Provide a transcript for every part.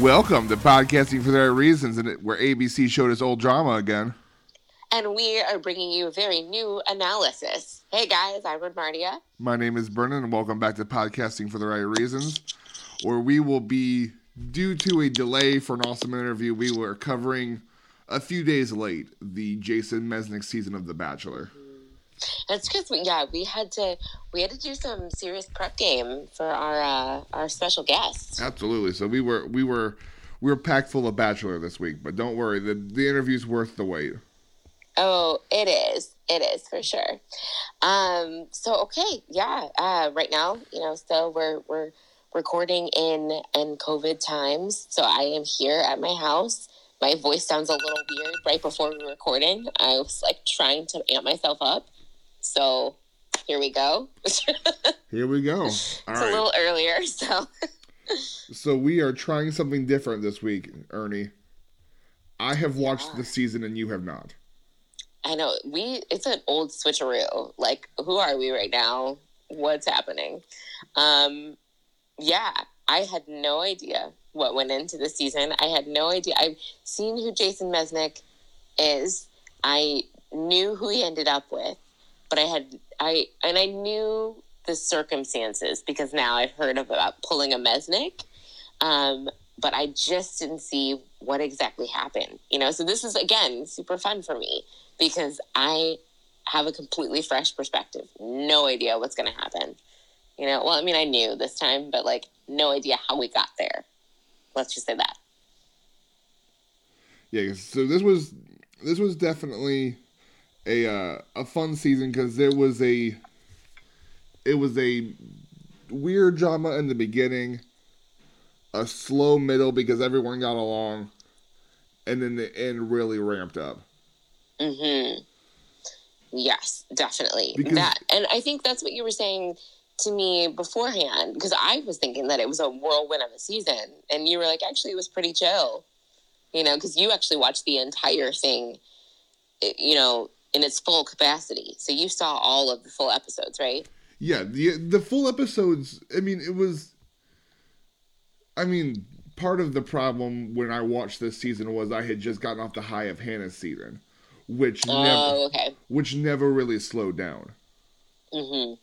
Welcome to Podcasting for the Right Reasons, and where ABC showed us old drama again. And we are bringing you a very new analysis. Hey guys, I'm Mardia. My name is Brendan, and welcome back to Podcasting for the Right Reasons, where we will be, due to a delay for an awesome interview, we were covering a few days late the Jason Mesnick season of The Bachelor. That's because we, yeah, we had to we had to do some serious prep game for our uh, our special guest. Absolutely. So we were we were we were packed full of Bachelor this week, but don't worry, the the interview's worth the wait. Oh, it is. It is for sure. Um, so okay, yeah. Uh, right now, you know, so we're we're recording in in COVID times. So I am here at my house. My voice sounds a little weird right before we're recording. I was like trying to amp myself up. So here we go. Here we go. All a right. little earlier, so So we are trying something different this week, Ernie. I have watched Yeah. the season and you have not. I know we it's an old switcheroo. Like who are we right now? What's happening? Um yeah, I had no idea what went into the season. I had no idea. I've seen who Jason Mesnick is. I knew who he ended up with, but I had I and I knew the circumstances because now I've heard of, about pulling a Mesnick. Um, but I just didn't see what exactly happened. You know, so this is again super fun for me because I have a completely fresh perspective. No idea what's going to happen. You know, well, I mean, I knew this time, but like, no idea how we got there. Let's just say that. Yeah, so this was this was definitely a uh, a fun season because there was a it was a weird drama in the beginning, a slow middle because everyone got along, and then the end really ramped up. hmm Yes, definitely Because- that, and I think that's what you were saying to me beforehand because I was thinking that it was a whirlwind of a season, and you were like, actually, it was pretty chill. You know, because you actually watched the entire thing. You know, in its full capacity, so you saw all of the full episodes, right? Yeah, the the full episodes. I mean, it was. I mean, part of the problem when I watched this season was I had just gotten off the high of Hannah's season, which never, Oh, okay. which never really slowed down. Mm-hmm.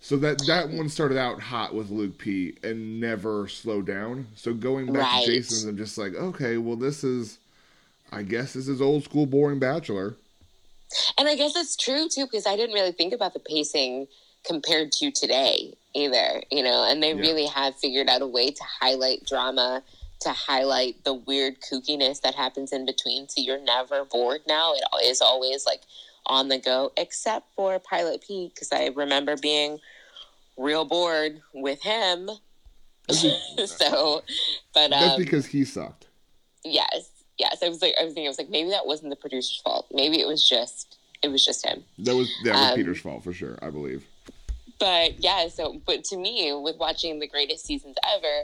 So that that one started out hot with Luke P and never slowed down. So going back Right. to Jason's, I'm just like, okay, well, this is, I guess this is old school boring Bachelor. And I guess it's true too, because I didn't really think about the pacing compared to today either, you know, and they Yeah. really have figured out a way to highlight drama, to highlight the weird kookiness that happens in between. So you're never bored now. It is always like on the go, except for Pilot Pete, because I remember being real bored with him. so, but That's um, because he sucked. yes, yes, I was like, I was thinking, I was like, maybe that wasn't the producer's fault. Maybe it was just, it was just him. That was that was um, Peter's fault for sure, I believe. but yeah so but to me with watching the greatest seasons ever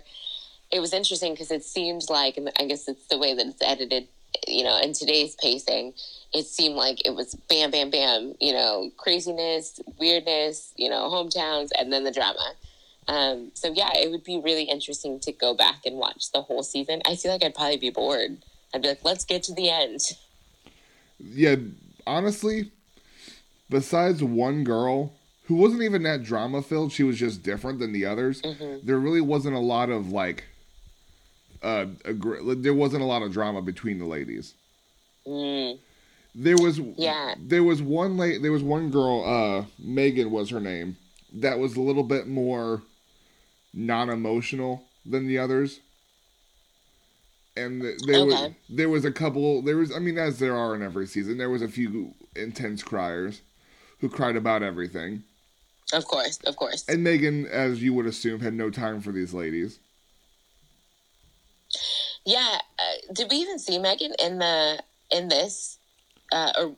it was interesting because it seemed like and i guess it's the way that it's edited you know in today's pacing it seemed like it was bam bam bam you know craziness weirdness you know hometowns and then the drama um, so yeah it would be really interesting to go back and watch the whole season i feel like i'd probably be bored i'd be like let's get to the end Yeah, honestly, besides one girl who wasn't even that drama filled, she was just different than the others. Mhm. There really wasn't a lot of like, uh, agr- there wasn't a lot of drama between the ladies. mm, There was Yeah. There was one late. There was one girl. Uh, Megan was her name. That was a little bit more non-emotional than the others. And th- there was Okay. there was a couple. There was I mean, as there are in every season, there was a few intense criers who cried about everything. of course of course And Megan, as you would assume, had no time for these ladies. Yeah, uh, did we even see Megan in the in this, uh, or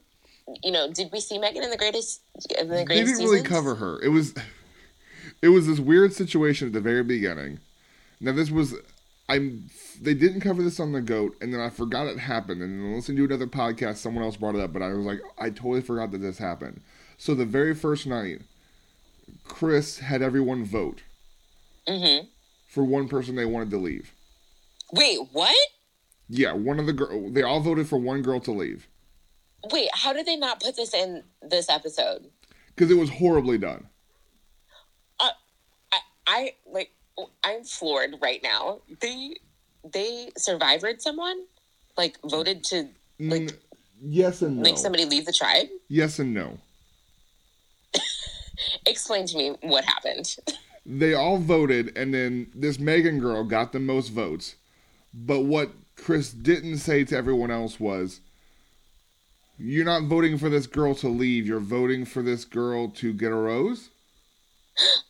you know, did we see Megan in the greatest in the They didn't really seasons? cover her. It was it was this weird situation at the very beginning. Now this was I'm they didn't cover this on the goat and then I forgot it happened and then listening to another podcast someone else brought it up but I was like I totally forgot that this happened. So the very first night Chris had everyone vote Mm-hmm. for one person they wanted to leave. Wait, what? Yeah, one of the girl. They all voted for one girl to leave Wait, how did they not put this in this episode? because it was horribly done. I, I like I'm floored right now. They they survived someone? Like voted to Like- Mm, yes and no. make somebody leave the tribe? yes and no. Explain to me what happened. They all voted, and then this Megan girl got the most votes. But what Chris didn't say to everyone else was, "You're not voting for this girl to leave. You're voting for this girl to get a rose."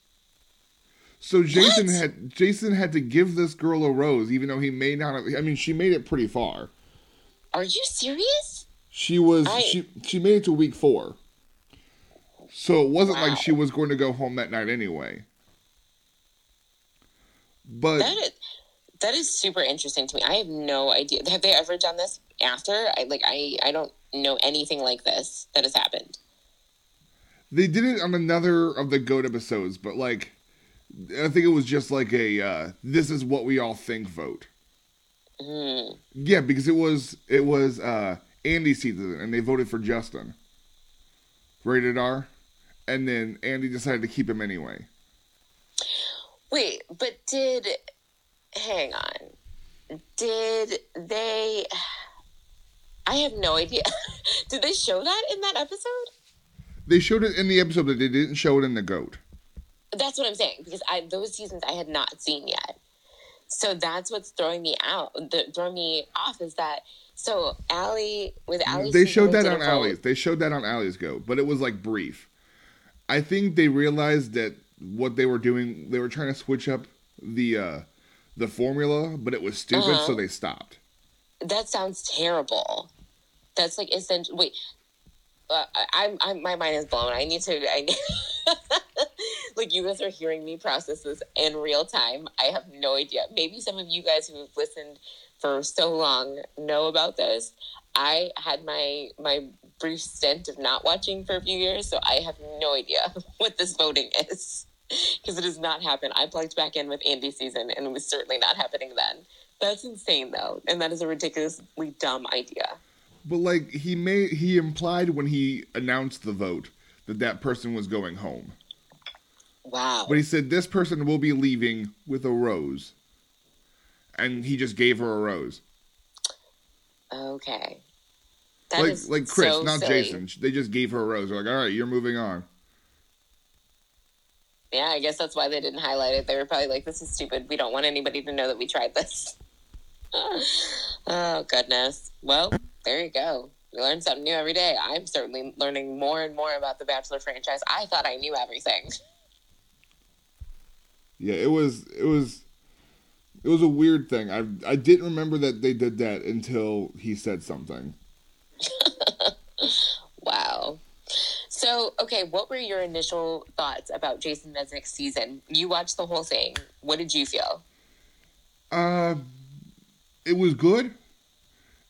So Jason What? had Jason had to give this girl a rose, even though he may not have. I mean, she made it pretty far. Are you serious? She was I- she she made it to week four. So it wasn't Wow. like she was going to go home that night anyway. But That is that is super interesting to me. I have no idea. Have they ever done this after? I like I I don't know anything like this that has happened. they did it on another of the goat episodes, but like I think it was just like a uh, this is what we all think vote. Hmm. Yeah, because it was it was uh Andy's season and they voted for Justin. Rated R. And then Andy decided to keep him anyway. Wait, but did hang on. Did they I have no idea. did they show that in that episode? They showed it in the episode, but they didn't show it in the goat. That's what I'm saying because I those seasons I had not seen yet. So that's what's throwing me out, the, throwing me off is that so Allie with Allie. they showed that on Allie's. They showed that on Allie's Go, but it was like brief. I think they realized that what they were doing, they were trying to switch up the uh the formula, but it was stupid, Uh-huh. so they stopped. That sounds terrible. That's like essential. Wait, uh, I'm, I'm my mind is blown. I need to. I like you guys are hearing me process this in real time. I have no idea. Maybe some of you guys who have listened for so long know about this. I had my my brief stint of not watching for a few years, so I have no idea what this voting is because it has not happened. I plugged back in with Andy season, and it was certainly not happening then. That's insane, though, and that is a ridiculously dumb idea. But like he made he implied when he announced the vote that that person was going home. Wow. But he said this person will be leaving with a rose. And he just gave her a rose. Okay. That like like Chris, so not silly. Jason. They just gave her a rose. They're like, all right, you're moving on. Yeah, I guess that's why they didn't highlight it. They were probably like, "This is stupid. We don't want anybody to know that we tried this." oh goodness. Well, there you go. We learn something new every day. I'm certainly learning more and more about the Bachelor franchise. I thought I knew everything. Yeah, it was it was it was a weird thing. I I didn't remember that they did that until he said something. Wow. So, okay, what were your initial thoughts about Jason Mesnick's season? You watched the whole thing. What did you feel? Uh it was good.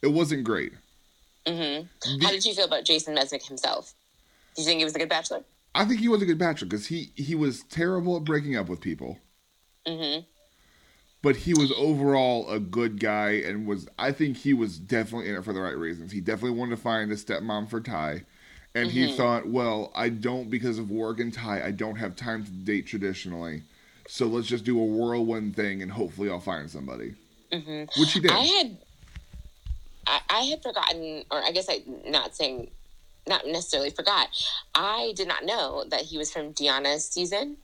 It wasn't great. hmm The- How did you feel about Jason Mesnick himself? Do you think he was a good bachelor? I think he was a good bachelor because he he was terrible at breaking up with people, hmm but he was overall a good guy and was I think he was definitely in it for the right reasons. He definitely wanted to find a stepmom for Ty, and he Mhm. thought, well, I don't because of work and Ty, I don't have time to date traditionally, so let's just do a whirlwind thing and hopefully I'll find somebody, hmm which he did. I had, I, I had forgotten, or I guess I not saying, not necessarily forgot. I did not know that he was from Deanna's season,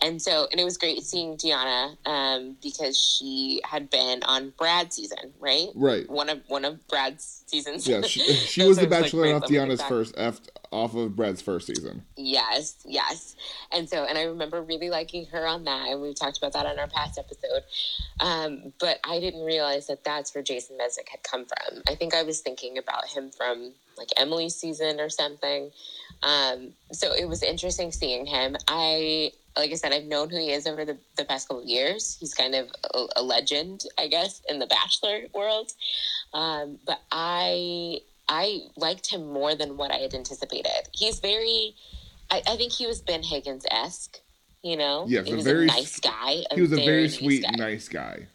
and so and it was great seeing Deanna um, because she had been on Brad's season, right? right. One of one of Brad's seasons. Yeah, she, she was the like, bachelor great off like Deanna's first F, off of Brad's first season. Yes, yes. And so, and I remember really liking her on that, and we talked about that on our past episode. Um, but I didn't realize that that's where Jason Mesnick had come from. I think I was thinking about him from like Emily's season or something. Um, so it was interesting seeing him. I, like I said, I've known who he is over the, the past couple of years. He's kind of a, a legend, I guess, in the Bachelor world. Um, but I I liked him more than what I had anticipated. He's very, I, I think he was Ben Higgins esque. You know, Yes, he a was very a nice guy. He was a very nice sweet, guy. nice guy.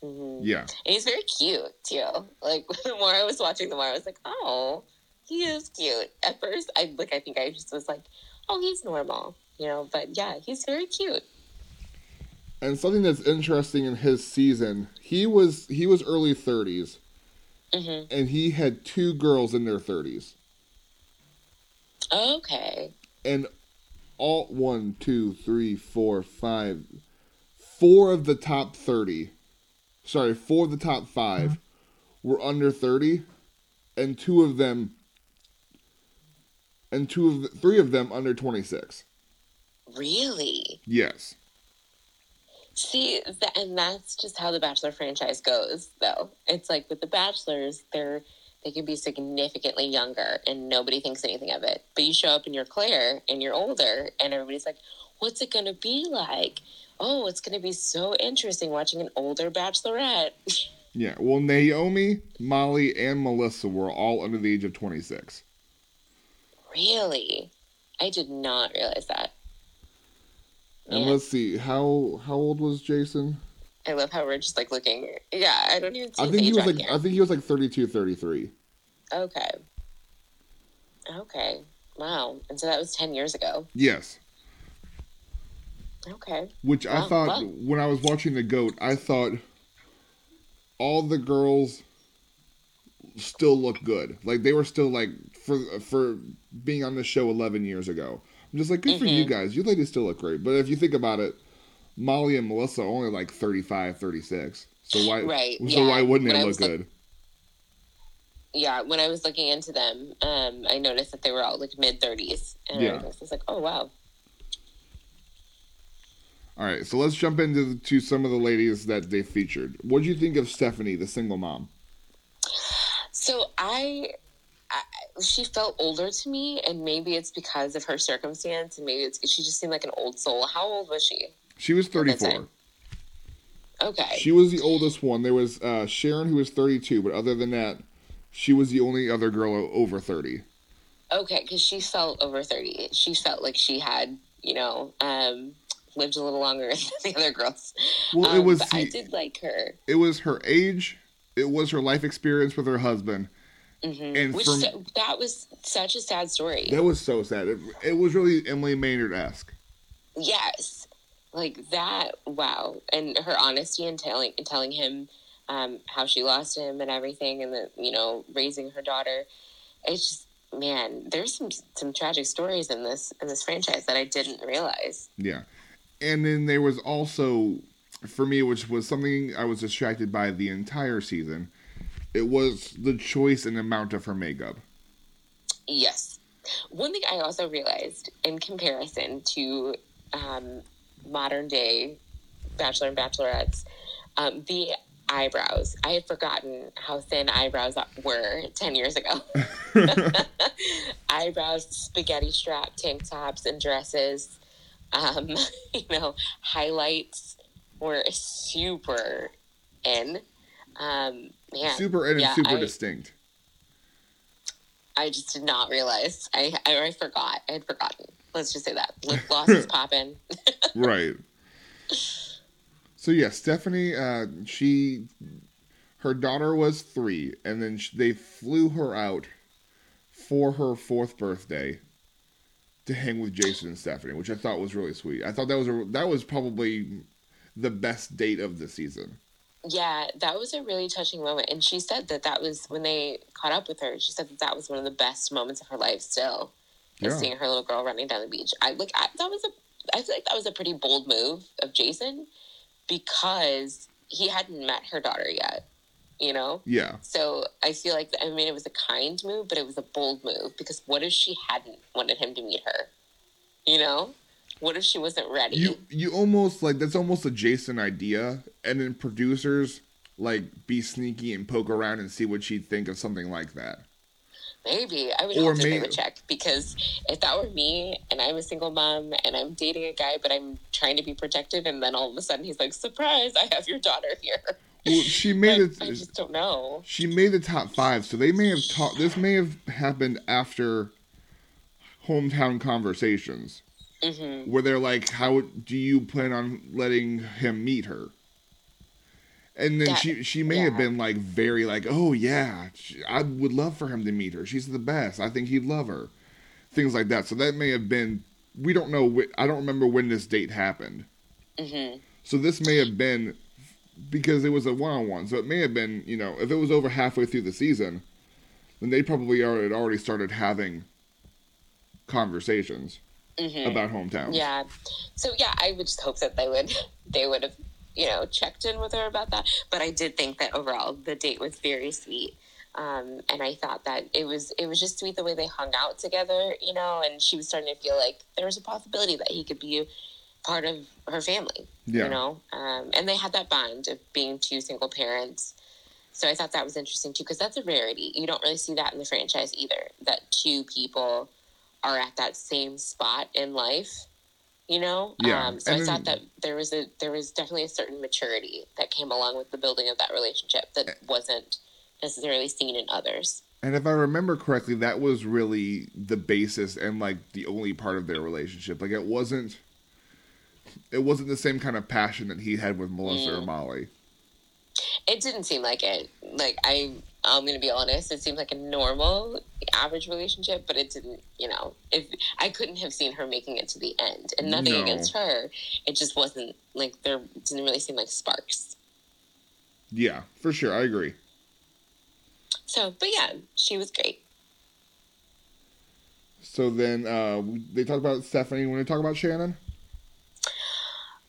hmm Yeah. And he's very cute too. Like the more I was watching, the more I was like, oh, he is cute. At first, I like I think I just was like, oh, he's normal, you know. But yeah, he's very cute. And something that's interesting in his season, he was he was early 30s hmm and he had two girls in their 30s. Okay. And all one, two, three, four, five, four of the top 30, sorry, four of the top 5 were under 30 and two of them and two of the, three of them under 26. Really? Yes. See, that, and that's just how the Bachelor franchise goes, though. It's like with the Bachelors, they're they can be significantly younger, and nobody thinks anything of it. But you show up and you're Claire, and you're older, and everybody's like, "What's it going to be like?" Oh, it's going to be so interesting watching an older Bachelorette. Yeah. Well, Naomi, Molly, and Melissa were all under the age of 26. really, I did not realize that. And Yeah. let's see, how how old was Jason? I love how we're just like looking. Yeah, I don't even see I think he was like here. I think he was like 32, 33. Okay. Okay. Wow. And so that was 10 years ago. Yes. Okay. Which I thought wow. when I was watching the goat, I thought all the girls still look good. Like they were still like for for being on the show 11 years ago. I'm just like good for you Mhm. guys. You ladies still look great. But if you think about it, Molly and Melissa are only like 35, 36. So why Right, so yeah. why wouldn't When it look good? Yeah, when I was looking into them, um, I noticed that they were all like mid 30s. And Yeah. I was like, oh, wow. All right, so let's jump into to some of the ladies that they featured. What do you think of Stephanie, the single mom? So I, she felt older to me, and maybe it's because of her circumstance, and maybe it's she just seemed like an old soul. How old was she? She was 34. Okay. She was the oldest one. There was uh, Sharon, who was 32, but other than that, she was the only other girl over 30. Okay, because she felt over 30. She felt like she had, you know, um, lived a little longer than the other girls. Well, it Um, was but I did like her. it was her age, it was her life experience with her husband. Hmm And Which from- so- that was such a sad story. That was so sad. It, it was really Emily Maynard esque. yes, like that. Wow, and her honesty in telling in telling him um, how she lost him and everything, and the you know raising her daughter. It's just man, there's some some tragic stories in this in this franchise that I didn't realize. Yeah. And then there was also, for me, which was something I was distracted by the entire season, it was the choice and amount of her makeup. Yes. One thing I also realized in comparison to um, modern day Bachelor and Bachelorettes, um, the eyebrows. I had forgotten how thin eyebrows were 10 years ago. eyebrows, spaghetti strap tank tops, and dresses. Um, you know, highlights were super in. Um, man, super and yeah, super I- distinct. I just did not realize. I I, I forgot. I had forgotten. Let's just say that lip gloss is popping. right. So yeah, Stephanie, uh, she, her daughter was three, and then sh- they flew her out for her fourth birthday to hang with Jason and Stephanie, which I thought was really sweet. I thought that was a, that was probably the best date of the season. Yeah, that was a really touching moment, and she said that that was when they caught up with her. She said that that was one of the best moments of her life. Still, Yeah. seeing her little girl running down the beach. I like I, that was a. I feel like that was a pretty bold move of Jason because he hadn't met her daughter yet. You know, Yeah, So I feel like I mean it was a kind move, but it was a bold move because what if she hadn't wanted him to meet her? You know, what if she wasn't ready? you you almost like that's almost a Jason idea, and then producers like be sneaky and poke around and see what she'd think of something like that. Maybe I would Or that they may- check because if that were me and I'm a single mom and I'm dating a guy, but I'm trying to be protective, and then all of a sudden he's like, "Surprise! I have your daughter here." Well, she made Like, it. I just don't know. She made the top five, so they may have taught. This may have happened after hometown conversations, hmm where they're like, "How do you plan on letting him meet her?" And then That- she she may have been like very like, oh yeah, she- I would love for him to meet her. She's the best. I think he'd love her. Things like that. So that may have been. We don't know. wh- I don't remember when this date happened. hmm So this may have been because it was a one on one. So it may have been, you know, if it was over halfway through the season, then they probably had already started having conversations hmm about hometowns. Yeah. So yeah, I would just hope that they would they would have you know checked in with her about that. But I did think that overall the date was very sweet. Um, and I thought that it was it was just sweet the way they hung out together, you know. And she was starting to feel like there was a possibility that he could be part of her family, Yeah. you know. Um, and they had that bond of being two single parents. So I thought that was interesting too, because that's a rarity. You don't really see that in the franchise either. That two people are at that same spot in life you know Yeah, um, so i and thought that there was a there was definitely a certain maturity that came along with the building of that relationship that wasn't necessarily seen in others And if I remember correctly, that was really the basis and like the only part of their relationship. Like it wasn't it wasn't the same kind of passion that he had with Melissa or Mm. Molly. it didn't seem like it like i i'm gonna be honest it seemed like a normal average relationship but it didn't you know if i couldn't have seen her making it to the end and nothing No. against her it just wasn't like there didn't really seem like sparks Yeah, for sure. I agree. so but yeah she was great So then uh, they talked about Stephanie. When they talk about Shannon,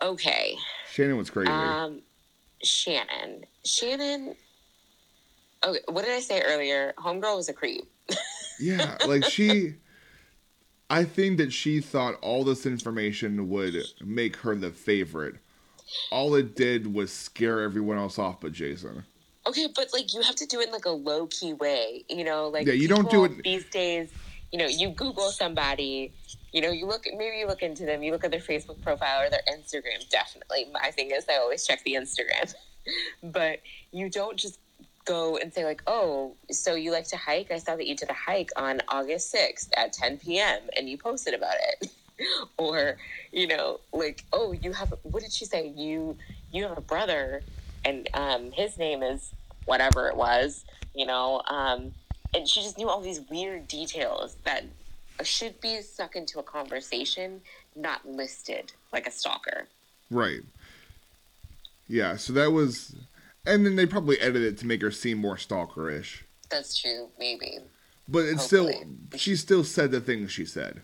okay Shannon was crazy. Um, Shannon. Shannon. Okay, what did I say earlier? Homegirl was a creep. yeah, like she. I think that she thought all this information would make her the favorite. All it did was scare everyone else off but Jason. Okay, but like you have to do it in like a low key way, you know. Like Yeah, you don't do it- these days. You know, you Google somebody. You know, you look maybe you look into them. You look at their Facebook profile or their Instagram. Definitely, my thing is I always check the Instagram, but you don't just go and say like, "Oh, so you like to hike? I saw that you did a hike on August sixth at ten p.m. and you posted about it." or you know like oh you have what did she say you you have a brother and um his name is whatever it was you know um and she just knew all these weird details that should be stuck into a conversation not listed like a stalker Right. Yeah, so that was. And then they probably edited it to make her seem more stalkerish. that's true maybe But it's still. She still said the things she said.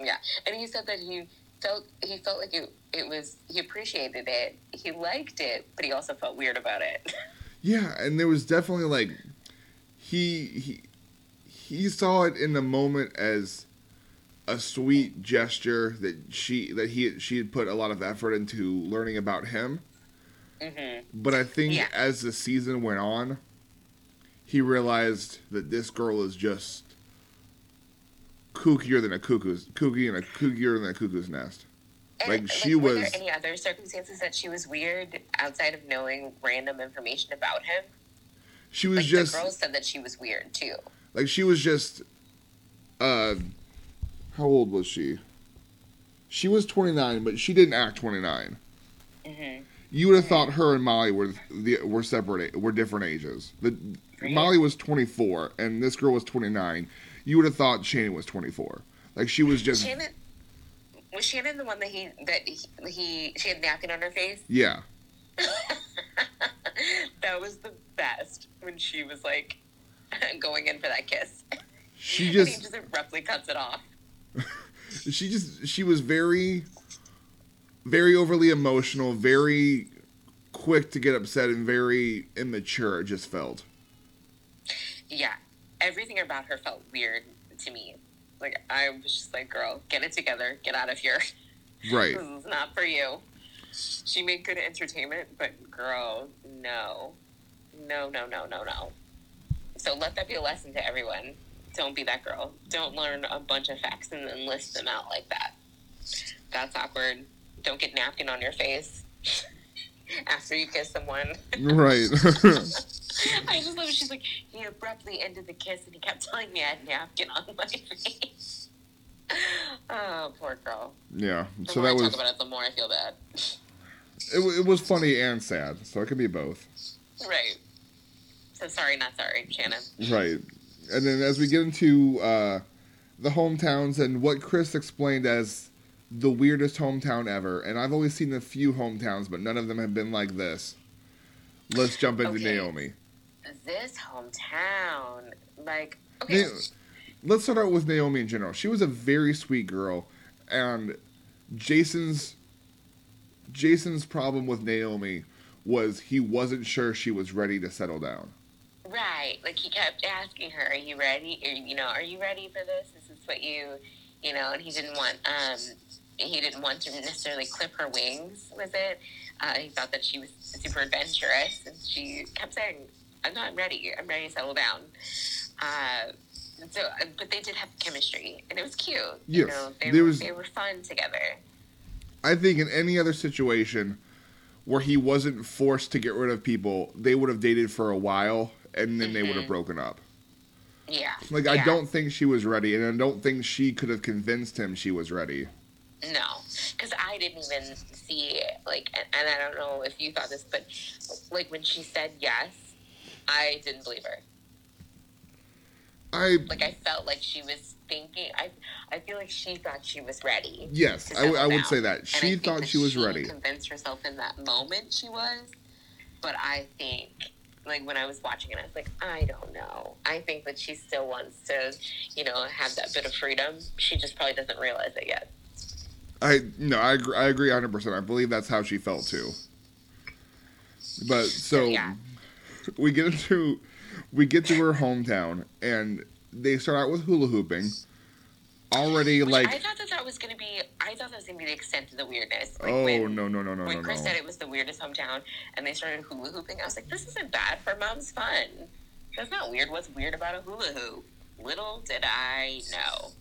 yeah and he said that he felt he felt like it, it was he appreciated it he liked it but he also felt weird about it Yeah, and there was definitely like. He. He, he saw it in the moment as a sweet gesture that she that he she had put a lot of effort into learning about him hmm but i think Yeah. as the season went on he realized that this girl is just kookier than a cuckoo's kooky and a kookier than a cuckoo's nest And, Like, she were was- there any other circumstances that she was weird outside of knowing random information about him? she was Like just the girls said that she was weird too. like she was just uh how old was she she was 29 but she didn't act 29 Mm-hmm. You would have thought her and molly were the were separate were different ages the Right. molly was 24 and this girl was 29 you would have thought shannon was 24 like she was just Shannon was Shannon the one that he that he, he she had napkin on her face. yeah that was the best when she was like going in for that kiss. she just just abruptly cuts it off. she just she was very very overly emotional very quick to get upset and very immature it just felt Yeah, everything about her felt weird to me. Like I was just like, "Girl, get it together, get out of here. right This is not for you." She made good entertainment, but girl, no, no, no, no, no, no. So let that be a lesson to everyone. Don't be that girl. Don't learn a bunch of facts and then list them out like that. That's awkward. Don't get napkin on your face after you kiss someone. right I just love it. She's like, he abruptly ended the kiss and he kept telling me I had napkin on my face. oh, poor girl. yeah The so more that I was talk about it, the more I feel bad. it, it was funny and sad, so it could be both. Right. So sorry, not sorry, Shannon. Right. And then as we get into uh, the hometowns and what Chris explained as the weirdest hometown ever, and I've only seen a few hometowns, but none of them have been like this. Let's jump into Okay. Naomi. This hometown, like, okay, Na- Let's start out with Naomi in general. She was a very sweet girl, and Jason's Jason's problem with Naomi was he wasn't sure she was ready to settle down. right. Like he kept asking her, "Are you ready? Or, you know, are you ready for this? This is what you, you know." And he didn't want, um, he didn't want to necessarily clip her wings with it. Uh, he thought that she was super adventurous, and she kept saying, "I'm not ready. I'm ready to settle down." Uh, so, uh, but they did have chemistry, and it was cute. you Yes, know, they there were, was- they were fun together. I think in any other situation where he wasn't forced to get rid of people, they would have dated for a while and then they would have Mhm. broken up. Yeah. Like I don't think she was ready, and I don't think she could have convinced him she was ready. No, because I didn't even see it. Like, and, and I don't know if you thought this, but like when she said yes, I didn't believe her. I Like, I felt like she was thinking. I, I feel like she thought she was ready. yes, I, I, w- I settle would say that she thought that she was ready. Convinced herself in that moment she was, but I think. Like when I was watching it, I was like, I don't know. I think that she still wants to, you know, have that bit of freedom. She just probably doesn't realize it yet. I no, I agree, I agree 100. percent I believe that's how she felt too. But so Yeah. we get into we get to her hometown, and they start out with hula hooping. Already, Which like I thought that that was going to be. I thought that was going to be the extent of the weirdness. Like oh when, no no no no when no Chris no. said it was the weirdest hometown, and they started hula hooping, I was like, this isn't bad for mom's fun. That's not weird. What's weird about a hula hoop? Little did I know.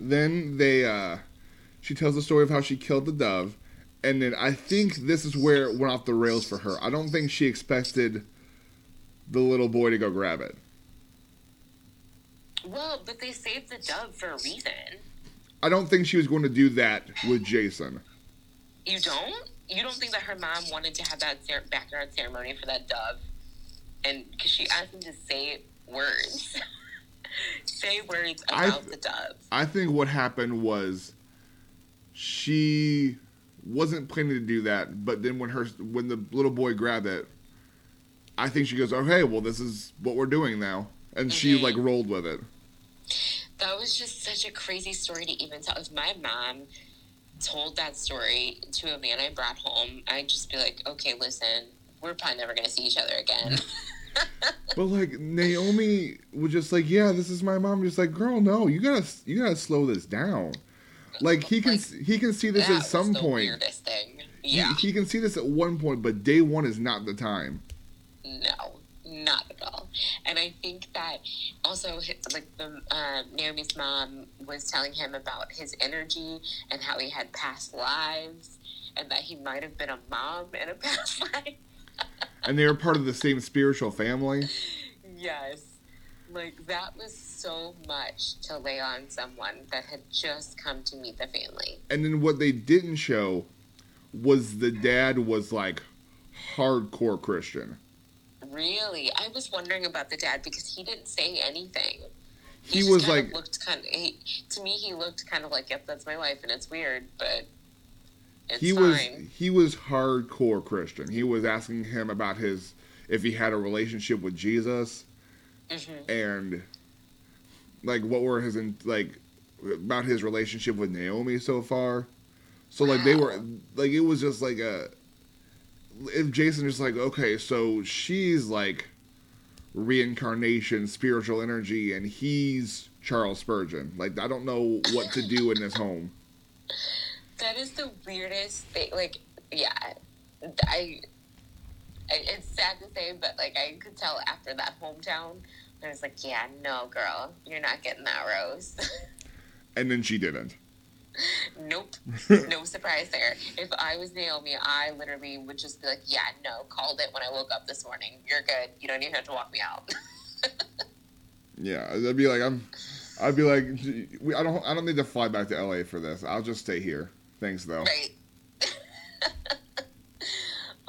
then they uh she tells the story of how she killed the dove and then i think this is where it went off the rails for her i don't think she expected the little boy to go grab it Well, but they saved the dove for a reason. i don't think she was going to do that with jason You don't? You don't think that her mom wanted to have that cer- backyard ceremony for that dove? And because she asked him to say words, say words about the dove. i think what happened was she wasn't planning to do that but then when her when the little boy grabbed it i think she goes okay well this is what we're doing now and she Mhm. like rolled with it That was just such a crazy story to even tell. If my mom told that story to a man I brought home, I'd just be like, okay, listen, we're probably never going to see each other again. But like Naomi was just like, yeah, this is my mom. Just like, girl, no, you gotta, you gotta slow this down. Like he can, Like, he can see this at some point. weirdest thing. He- Yeah. He, can see this at one point, but day one is not the time. No, not at all. And I think that also, like the um, Naomi's mom was telling him about his energy and how he had past lives, and that he might have been a mom in a past life. And they were part of the same spiritual family. Yes. Like that was so much to lay on someone that had just come to meet the family. And then what they didn't show was the dad was like hardcore Christian. Really, I was wondering about the dad because he didn't say anything. He just was like, looked kind of he, to me. He looked kind of like, "Yep, that's my wife," and it's weird, but it's he was he was hardcore Christian. He was asking him about his if he had a relationship with Jesus. Hmm and like what were his in, like about his relationship with Naomi so far. So like they were like it was just like a if Jason just like okay so she's like reincarnation spiritual energy and he's Charles Spurgeon like I don't know what to do in this home. That is the weirdest thing. Like, yeah, I. It's sad to say, but like I could tell after that hometown, I was like, "Yeah, no, girl, you're not getting that rose." And then she didn't. nope, no surprise there. If I was Naomi, I literally would just be like, "Yeah, no, called it when I woke up this morning. You're good. You don't even have to walk me out." Yeah, I'd be like I'm I'd be like I don't I don't need to fly back to LA for this. I'll just stay here. Thanks though. right.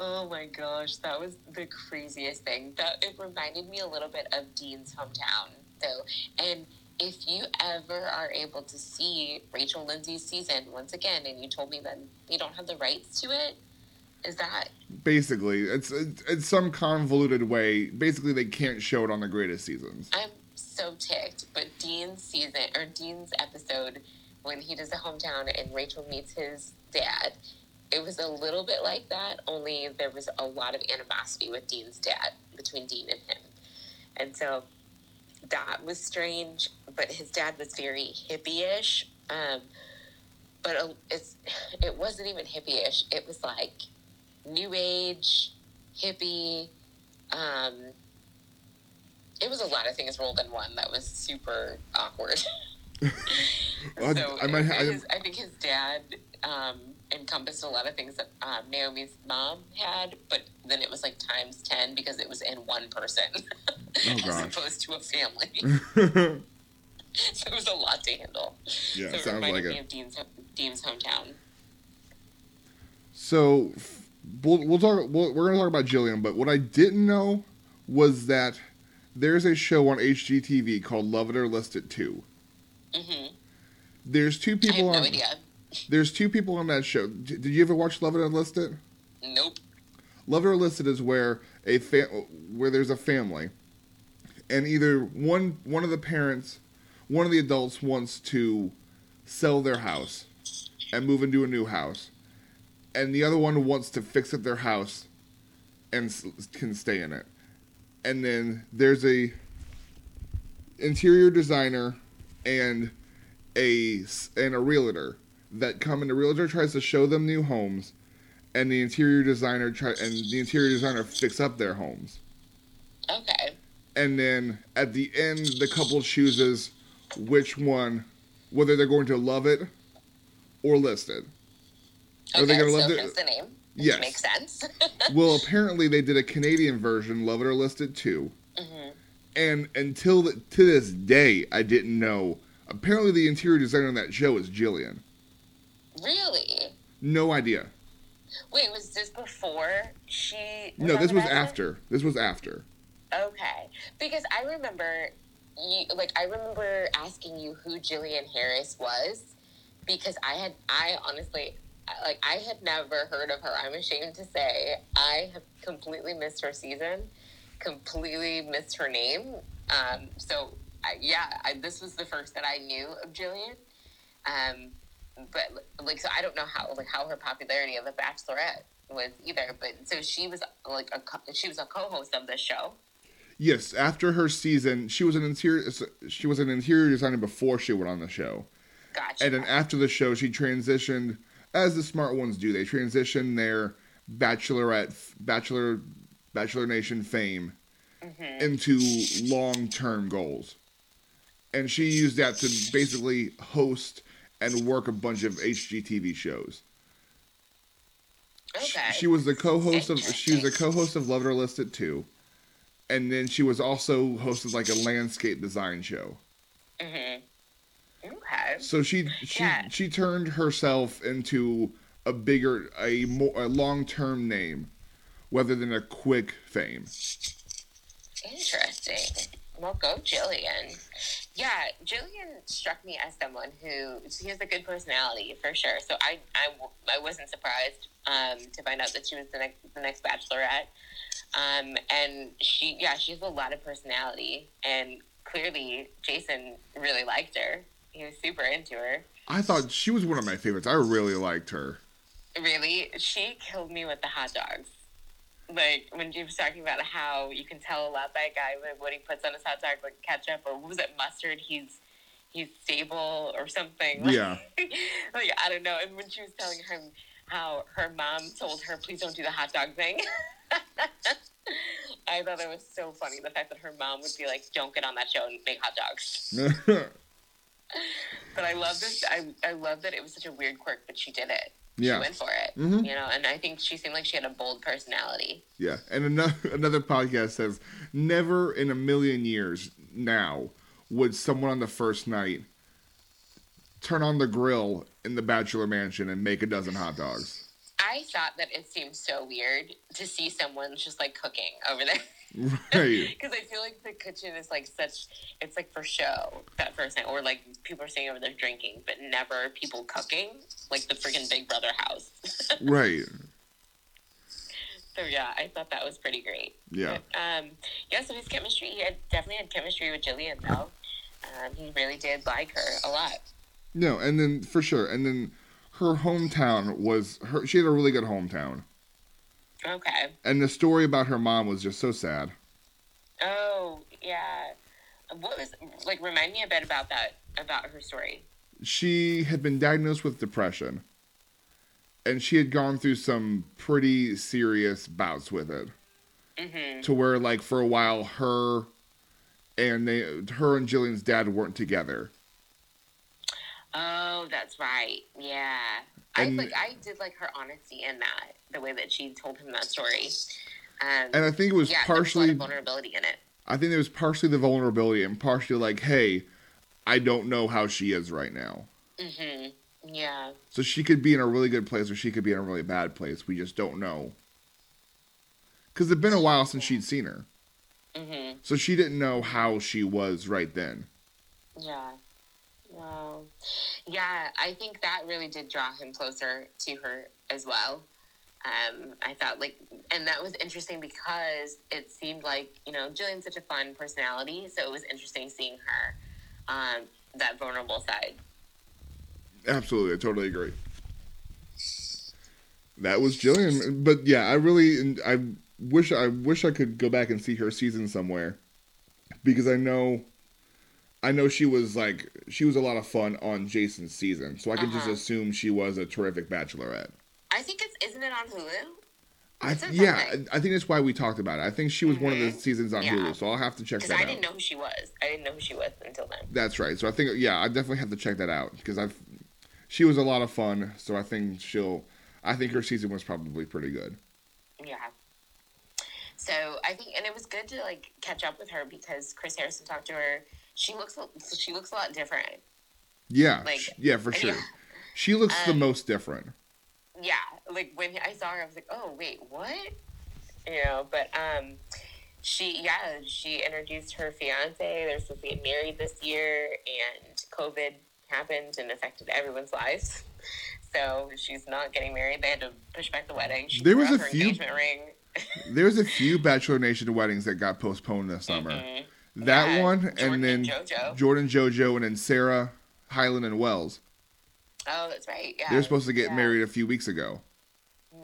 Oh my gosh, that was the craziest thing. That it reminded me a little bit of Dean's hometown, though. And if you ever are able to see Rachel Lindsay's season once again, and you told me that you don't have the rights to it, is that Basically, it's it's, it's some convoluted way. Basically, they can't show it on the greatest seasons. I'm so ticked. But Dean's season or Dean's episode when he does the hometown and Rachel meets his dad, it was a little bit like that. Only there was a lot of animosity with Dean's dad between Dean and him, and so that was strange. But his dad was very hippie-ish. Um, but uh, it's it wasn't even hippie-ish. It was like new age, hippie. Um, it was a lot of things rolled in one that was super awkward. I- so I might his, I think his dad um, encompassed a lot of things that um, Naomi's mom had, but then it was like times ten because it was in one person Oh, as opposed to a family. so it was a lot to handle. so it sounds like me it. of Dean's, Dean's hometown. So we'll, we'll talk. We'll, we're going to talk about Jillian, but what I didn't know was that there's a show on HGTV called Love It or List It Too. hmm There's two I have people no on. idea. There's two people on that show. Did you ever watch Love It or List It? Nope. Love It or List It is where a fa- where there's a family, and either one one of the parents, one of the adults wants to sell their house and move into a new house, and the other one wants to fix up their house and can stay in it. And then there's a interior designer and a and a realtor that come and the realtor tries to show them new homes and the interior designer try and the interior designer fix up their homes. Okay. And then at the end the couple chooses which one whether they're going to love it or list it. Are they Okay, gonna so love it? the name. which Yes. Makes sense. well, apparently they did a Canadian version, Love It or List It too. hmm And until the, to this day, I didn't know. Apparently, the interior designer on that show is Jillian. Really? No idea. Wait, was this before she? No, this was after. This was after. Okay, because I remember you like I remember asking you who Jillian Harris was because I had I honestly like I had never heard of her. I'm ashamed to say I have completely missed her season, completely missed her name. Um, so I, yeah, I, this was the first that I knew of Jillian. Um, but like so I don't know how like how her popularity of the Bachelorette was either. But so she was like a co- she was a co-host of this show. Yes, after her season, she was an interior. She was an interior designer before she went on the show, Gotcha. and then after the show, she transitioned, as the smart ones do. They transition their bachelorette, bachelor, bachelor nation fame Mhm. into long term goals. And she used that to basically host and work a bunch of HGTV shows. Okay. She was the co-host of she was the co-host of Love It or List It too. And then she was also hosted like a landscape design show. Mhm. Okay. So she she Yeah. she turned herself into a bigger a more a long-term name rather than a quick fame. Interesting. Well, go Jillian. Yeah, Jillian struck me as someone who she has a good personality for sure. So I I, I wasn't surprised um, to find out that she was the next the next Bachelorette. Um, and she yeah she has a lot of personality and clearly Jason really liked her. He was super into her. I thought she was one of my favorites. I really liked her. Really, she killed me with the hot dogs. Like when she was talking about how you can tell a lot by a guy with what he puts on his hot dog, like ketchup or what was it, mustard? He's he's stable or something. Yeah. like I don't know. And when she was telling him how her mom told her, "Please don't do the hot dog thing." I thought that was so funny. The fact that her mom would be like, "Don't get on that show and make hot dogs." But I love this. I I love that it was such a weird quirk, but she did it. She yeah. went for it. Mhm. You know, and I think she seemed like she had a bold personality. Yeah, and another another podcast says never in a million years now would someone on the first night turn on the grill in the bachelor mansion and make a dozen hot dogs. I thought that it seemed so weird to see someone just like cooking over there. Right. Because I feel like the kitchen is like such, it's like for show that first night, or like people are sitting over there drinking, but never people cooking, like the freaking Big Brother house. right. so yeah, I thought that was pretty great. Yeah. But, um, yeah, so his chemistry, he had definitely had chemistry with Jillian though. Um, he really did like her a lot. No, and then for sure, and then her hometown was her. She had a really good hometown, Okay. and the story about her mom was just so sad. Oh yeah. What was like? Remind me a bit about that about her story. She had been diagnosed with depression, and she had gone through some pretty serious bouts with it. Mm-hmm. To where, like, for a while, her and they, her and Jillian's dad weren't together. Oh, that's right. Yeah. I like. I did like her honesty in that. The way that she told him that story. Um, And I think it was yeah, there was a lot partially of vulnerability in it. I think it was partially the vulnerability and partially like, hey, I don't know how she is right now. Mm-hmm. Yeah. So she could be in a really good place or she could be in a really bad place. We just don't know. Because it'd been a while since she'd seen her. Mm-hmm. So she didn't know how she was right then. Yeah. Wow. Yeah, I think that really did draw him closer to her as well. Um, I thought like, and that was interesting because it seemed like you know Jillian's such a fun personality, so it was interesting seeing her um, that vulnerable side. Absolutely, I totally agree. That was Jillian, but yeah, I really, I wish, I wish I could go back and see her season somewhere, because I know, I know she was like, she was a lot of fun on Jason's season, so I can just Uh-huh. assume she was a terrific bachelorette. I think it's isn't it on Hulu? I yeah, something. I think that's why we talked about it. I think she was one of the Mhm. seasons on Yeah. Hulu, so I'll have to check Because that I out. didn't know who she was. I didn't know who she was until then. That's right. So I think yeah, I definitely have to check that out because I've she was a lot of fun. So I think she'll. I think her season was probably pretty good. Yeah. So I think, and it was good to like catch up with her because Chris Harrison talked to her. She looks, a- she looks a lot different. Yeah, Like, yeah, for sure. yeah. She looks the Um, most different. Yeah, like when I saw her, I was like, oh wait, what? You know, but um, she, yeah, she introduced her fiance. They're supposed to get married this year, and COVID happened and affected everyone's lives. So she's not getting married. They had to push back the wedding. She There was a her few- engagement ring. There's a few Bachelor Nation weddings that got postponed this summer. Mhm. That Yeah, one, Jordan and then and JoJo. Jordan, JoJo, and then Sarah, Hyland, and Wells. Oh, that's right. Yeah, They're supposed to get yeah. married a few weeks ago. Hmm.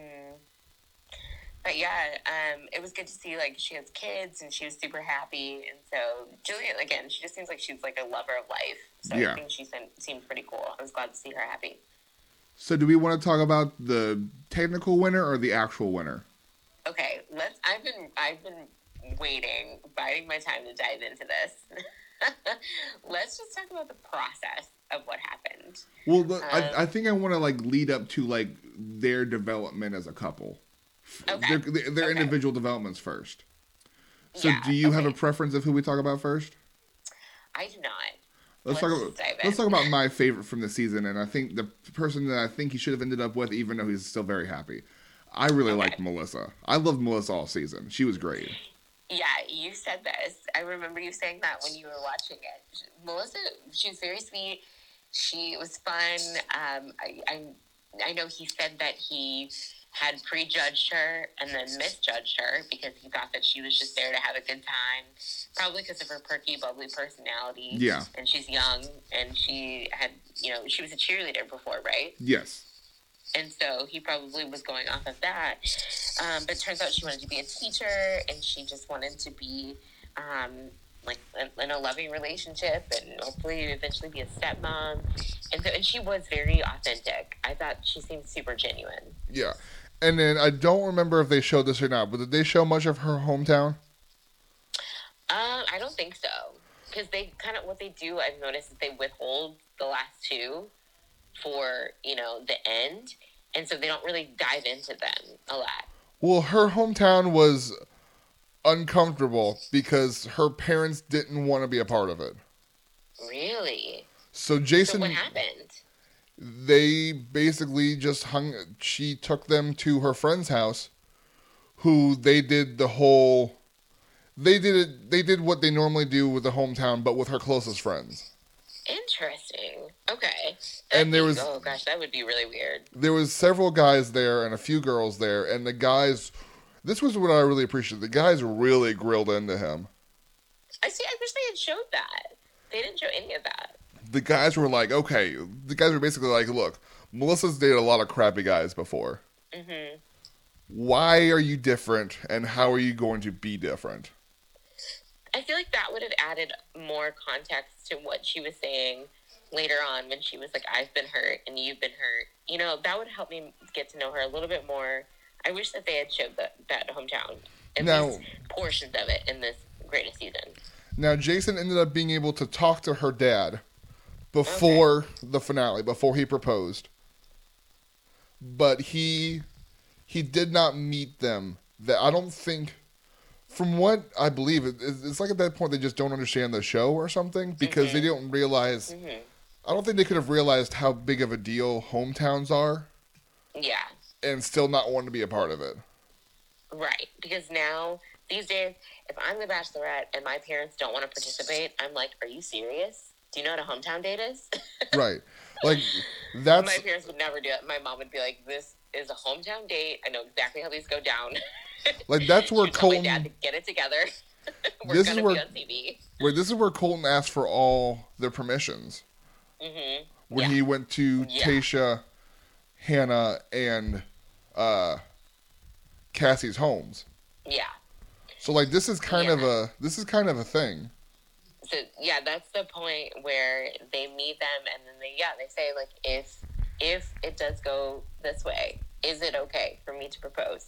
But yeah, um, it was good to see like she has kids and she was super happy. And so Jillian, again, she just seems like she's like a lover of life. So Yeah. I think she seemed, seemed pretty cool. I was glad to see her happy. So, do we want to talk about the technical winner or the actual winner? Okay, let's. I've been I've been waiting, biding my time to dive into this. let's just talk about the process of what happened. Well, the, Um, I, I think I want to like lead up to like their development as a couple, Okay. their, their, Okay. individual developments first. So, Yeah, do you have a preference of who we talk about first? I do not. Let's, Let's talk about let's talk about my favorite from the season, and I think the person that I think he should have ended up with, even though he's still very happy. I really Okay. like Melissa. I loved Melissa all season. She was great. Yeah, you said this. I remember you saying that when you were watching it. Melissa, she's very sweet. She was fun. Um, I, I, I know he said that he had prejudged her and then misjudged her because he thought that she was just there to have a good time, probably because of her perky, bubbly personality. Yeah. And she's young, and she had, you know, she was a cheerleader before, right? Yes. And so he probably was going off of that. Um, but it turns out she wanted to be a teacher and she just wanted to be um, like in- in a loving relationship and hopefully eventually be a stepmom. And so, and she was very authentic. I thought she seemed super genuine. Yeah. And then I don't remember if they showed this or not, but did they show much of her hometown? Um, I don't think so. Because they kind of, what they do, I've noticed is they withhold the last two for, you know, the end. And so they don't really dive into them a lot. Well, her hometown was uncomfortable because her parents didn't want to be a part of it. Really? So So Jason what happened? they basically just hung. She took them to her friend's house, who they did the whole. They did it. They did what they normally do with the hometown, but with her closest friends. Interesting. Okay. And there was- oh gosh, that would be really weird. There was several guys there and a few girls there, and the guys. This was what I really appreciated. The guys really grilled into him. I see. I wish they had showed that. They didn't show any of that. The guys were like, okay. The guys were basically like, look, Melissa's dated a lot of crappy guys before. hmm Why are you different, and how are you going to be different? I feel like that would have added more context to what she was saying later on when she was like, "I've been hurt and you've been hurt." You know, that would help me get to know her a little bit more. I wish that they had showed that that hometown, at Now- least portions of it in this greatest season. Now, Jason ended up being able to talk to her dad before the finale, before he proposed. But he he did not meet them. That I don't think, from what I believe, it, it's like at that point they just don't understand the show or something because they don't realize. hmm I don't think they could have realized how big of a deal hometowns are Yeah, and still not want to be a part of it. right. Because now these days, if I'm the Bachelorette and my parents don't want to participate, I'm like, "Are you serious? Do you know what a hometown date is?" right? Like that's my parents would never do it. My mom would be like, "This is a hometown date. I know exactly how these go down." like that's where She tell my Colton. dad to get it together. We're This is where- be on TV. Where this is where Colton asked for all their permissions. Hmm when Yeah. he went to Yeah. Tayshia, Hannah, and uh, Cassie's homes. Yeah. So like this is kind of a this is kind of a thing. So yeah, that's the point where they meet them, and then they yeah they say like if if it does go this way, is it okay for me to propose?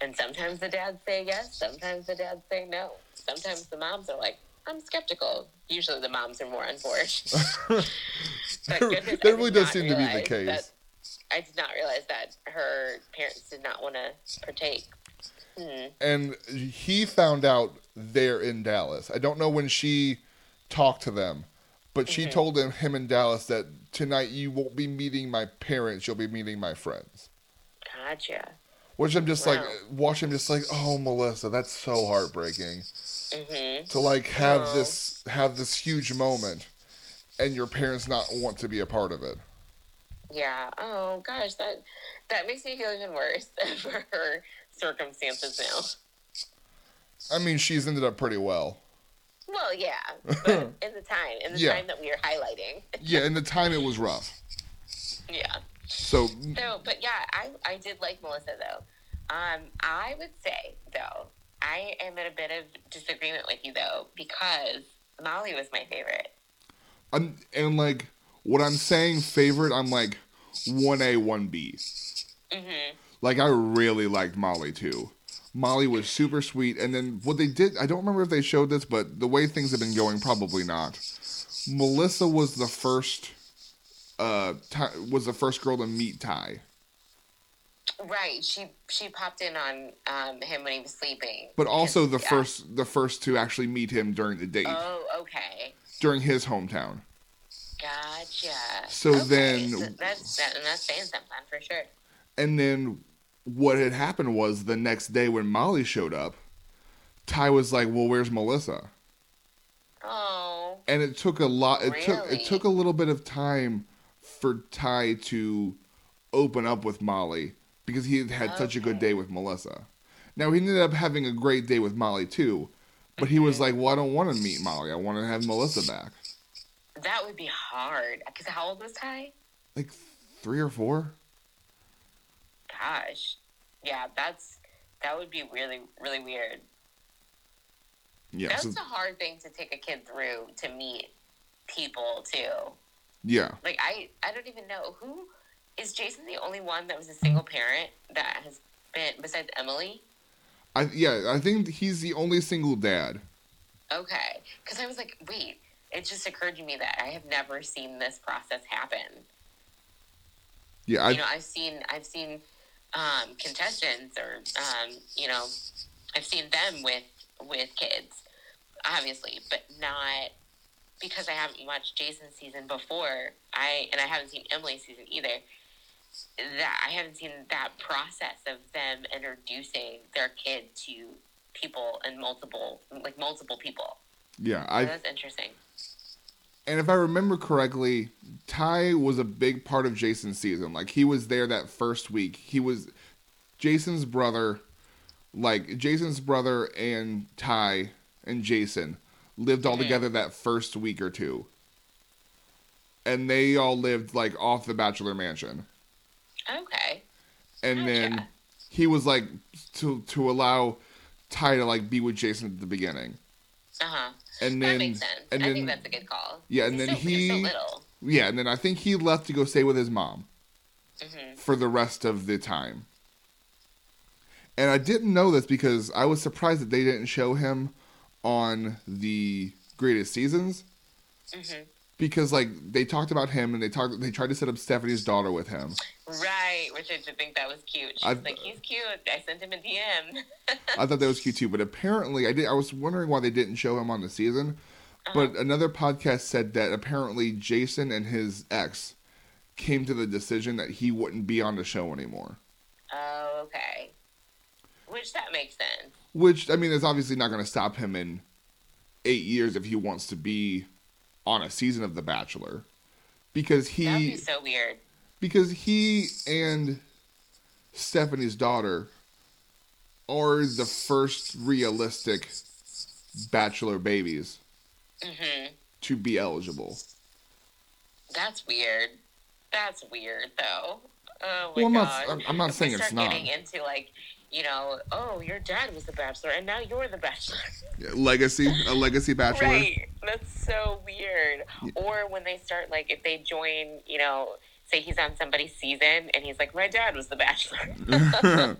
And sometimes the dads say yes, sometimes the dads say no. Sometimes the moms are like, I'm skeptical. Usually the moms are more on board. That really does seem to be the case. that- I did not realize that her parents did not want to partake. Hmm. And he found out there in Dallas. I don't know when she talked to them, but she Mhm. told him him in Dallas that tonight you won't be meeting my parents, you'll be meeting my friends. Gotcha. Which I'm just like Wow. watching, just like, oh, Melissa, that's so heartbreaking. Hmm to like have this have this huge moment and your parents not want to be a part of it Yeah. Oh gosh, that that makes me feel even worse for her circumstances now. i mean she's ended up pretty well Well, yeah, but in the time, in the Yeah. time that we are highlighting, yeah in the time it was rough yeah. so So, but yeah, I I did like Melissa though. Um, I would say though, I am in a bit of disagreement with you though because Molly was my favorite. i'm and like what i'm saying favorite i'm like 1a 1b hmm like i really liked molly too. Molly was super sweet and then what they did i don't remember if they showed this but the way things have been going probably not. Melissa was the first uh Ty, was the first girl to meet ty Right. She she popped in on um, him when he was sleeping. but also the Yeah. first the first to actually meet him during the date Oh, okay. during his hometown Gotcha. So Okay, then- so that's that, and that's saying something for sure. and then what had happened was the next day when molly showed up ty was like well where's melissa Oh, and it took a lot it took it took a little bit of time for ty to open up with molly because he had had such a good day with melissa now he ended up having a great day with molly too but he was like well i don't want to meet molly i want to have melissa back that would be hard. Because how old was Ty? like three or four Gosh, yeah, that's that would be really really weird. yeah That's so, a hard thing to take a kid through to meet people too. yeah Like I I don't even know who is Jason the only one that was a single parent that has been besides Emily. I yeah, I think he's the only single dad. Okay, because I was like, wait. It just occurred to me that I have never seen this process happen. Yeah, I you know, I've seen I've seen um, contestants or um, you know, I've seen them with with kids, obviously, but not because I haven't watched Jason's season before, I and I haven't seen Emily's season either. That I haven't seen that process of them introducing their kid to people and multiple like multiple people. Yeah, So I that's interesting. and if I remember correctly, Ty was a big part of Jason's season. Like he was there that first week. He was Jason's brother. Like Jason's brother and Ty and Jason lived all Mhm. together that first week or two. And they all lived like off the bachelor mansion. Okay. And then Gotcha. he was like to to allow Ty to like be with Jason at the beginning. Uh huh. And That then makes sense. and I then think that's a good call. Yeah, and then so, so he- little. yeah, and then I think he left to go stay with his mom. hmm for the rest of the time. And I didn't know this because I was surprised that they didn't show him on the greatest seasons hmm because like they talked about him and they talked they tried to set up Stephanie's daughter with him. Right, which I did think that was cute. She's like, he's cute. I sent him a DM. I thought that was cute too, but apparently I did I was wondering why they didn't show him on the season. Uh-huh. But another podcast said that apparently Jason and his ex came to the decision that he wouldn't be on the show anymore. Oh, okay. Which that makes sense. Which I mean it's obviously not going to stop him in eight years if he wants to be on a season of The Bachelor, because he That would be so weird. because he and Stephanie's daughter are the first realistic Bachelor babies hmm to be eligible. That's weird. That's weird, though. Oh my Well, I'm not- gosh. I'm- I'm not If saying we it's not. getting into like, you know, oh, your dad was the bachelor, and now you're the bachelor. Legacy, a legacy Bachelor. Right. That's so weird. Or when they start, like, if they join, you know, say he's on somebody's season and he's like, my dad was the bachelor.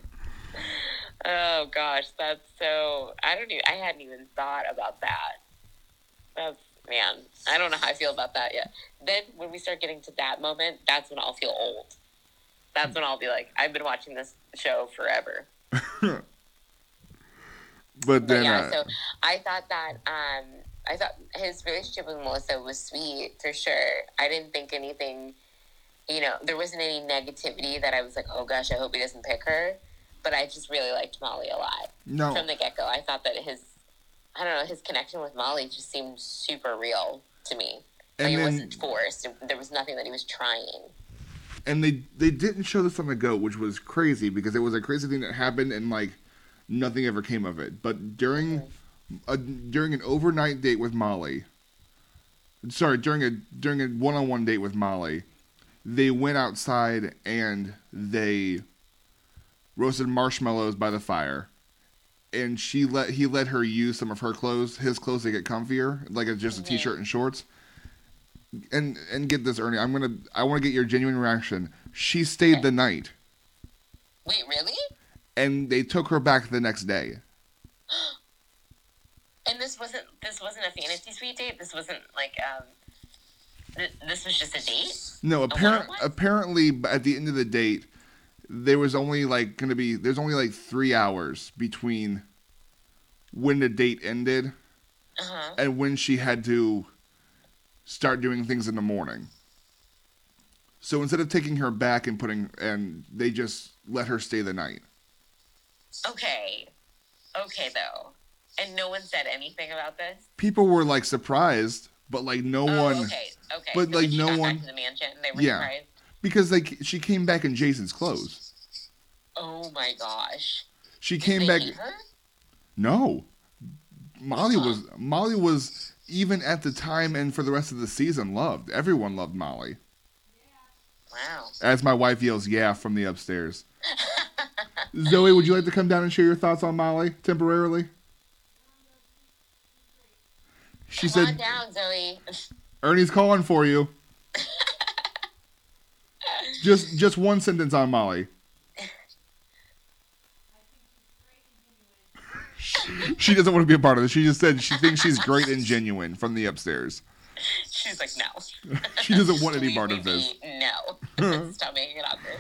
oh, gosh. That's so. I don't even. I hadn't even thought about that. That's. Man, I don't know how I feel about that yet. Then when we start getting to that moment, that's when I'll feel old. That's when I'll be like, I've been watching this show forever. but But then, yeah, uh, so I thought that um, I thought his relationship with Melissa was sweet for sure. I didn't think anything, you know, there wasn't any negativity that I was like, oh gosh, I hope he doesn't pick her. But I just really liked Molly a lot no, from the get go. I thought that his, I don't know, his connection with Molly just seemed super real to me. Like and it then wasn't forced. There was nothing that he was trying. And they they didn't show this on the goat, which was crazy because it was a crazy thing that happened and like nothing ever came of it. But during a, during an overnight date with Molly, sorry, during a during a one on one date with Molly, they went outside and they roasted marshmallows by the fire. And she let he let her use some of her clothes, his clothes to get comfier, like a, just a t-shirt and shorts. And and get this, Ernie. I'm gonna I want to get your genuine reaction. She stayed the night, Wait, really? and they took her back the next day. And this wasn't this wasn't a fantasy suite date. This wasn't like um. Th- this was just a date. No, apparent apparently at the end of the date, there was only like gonna be there's only like three hours between when the date ended Uh huh. and when she had to start doing things in the morning. So instead of taking her back and putting and they just let her stay the night. Okay. Okay, though. And no one said anything about this? People were like surprised, but like no oh, one okay. Okay. but, So like, no one- the mansion, they were Yeah. surprised. because like she came back in Jason's clothes. Oh my gosh. She Did came back her? No. Molly Huh. was Molly was even at the time and for the rest of the season loved. Everyone loved Molly. Wow. As my wife yells yeah from the upstairs. Zoe, would you like to come down and share your thoughts on Molly temporarily? She Come on said down, Zoe. Ernie's calling for you. just just one sentence on Molly. She doesn't want to be a part of this. She just said she thinks she's great and genuine from the upstairs. She's like, no. She doesn't want any part of this. No. Stop making it awkward.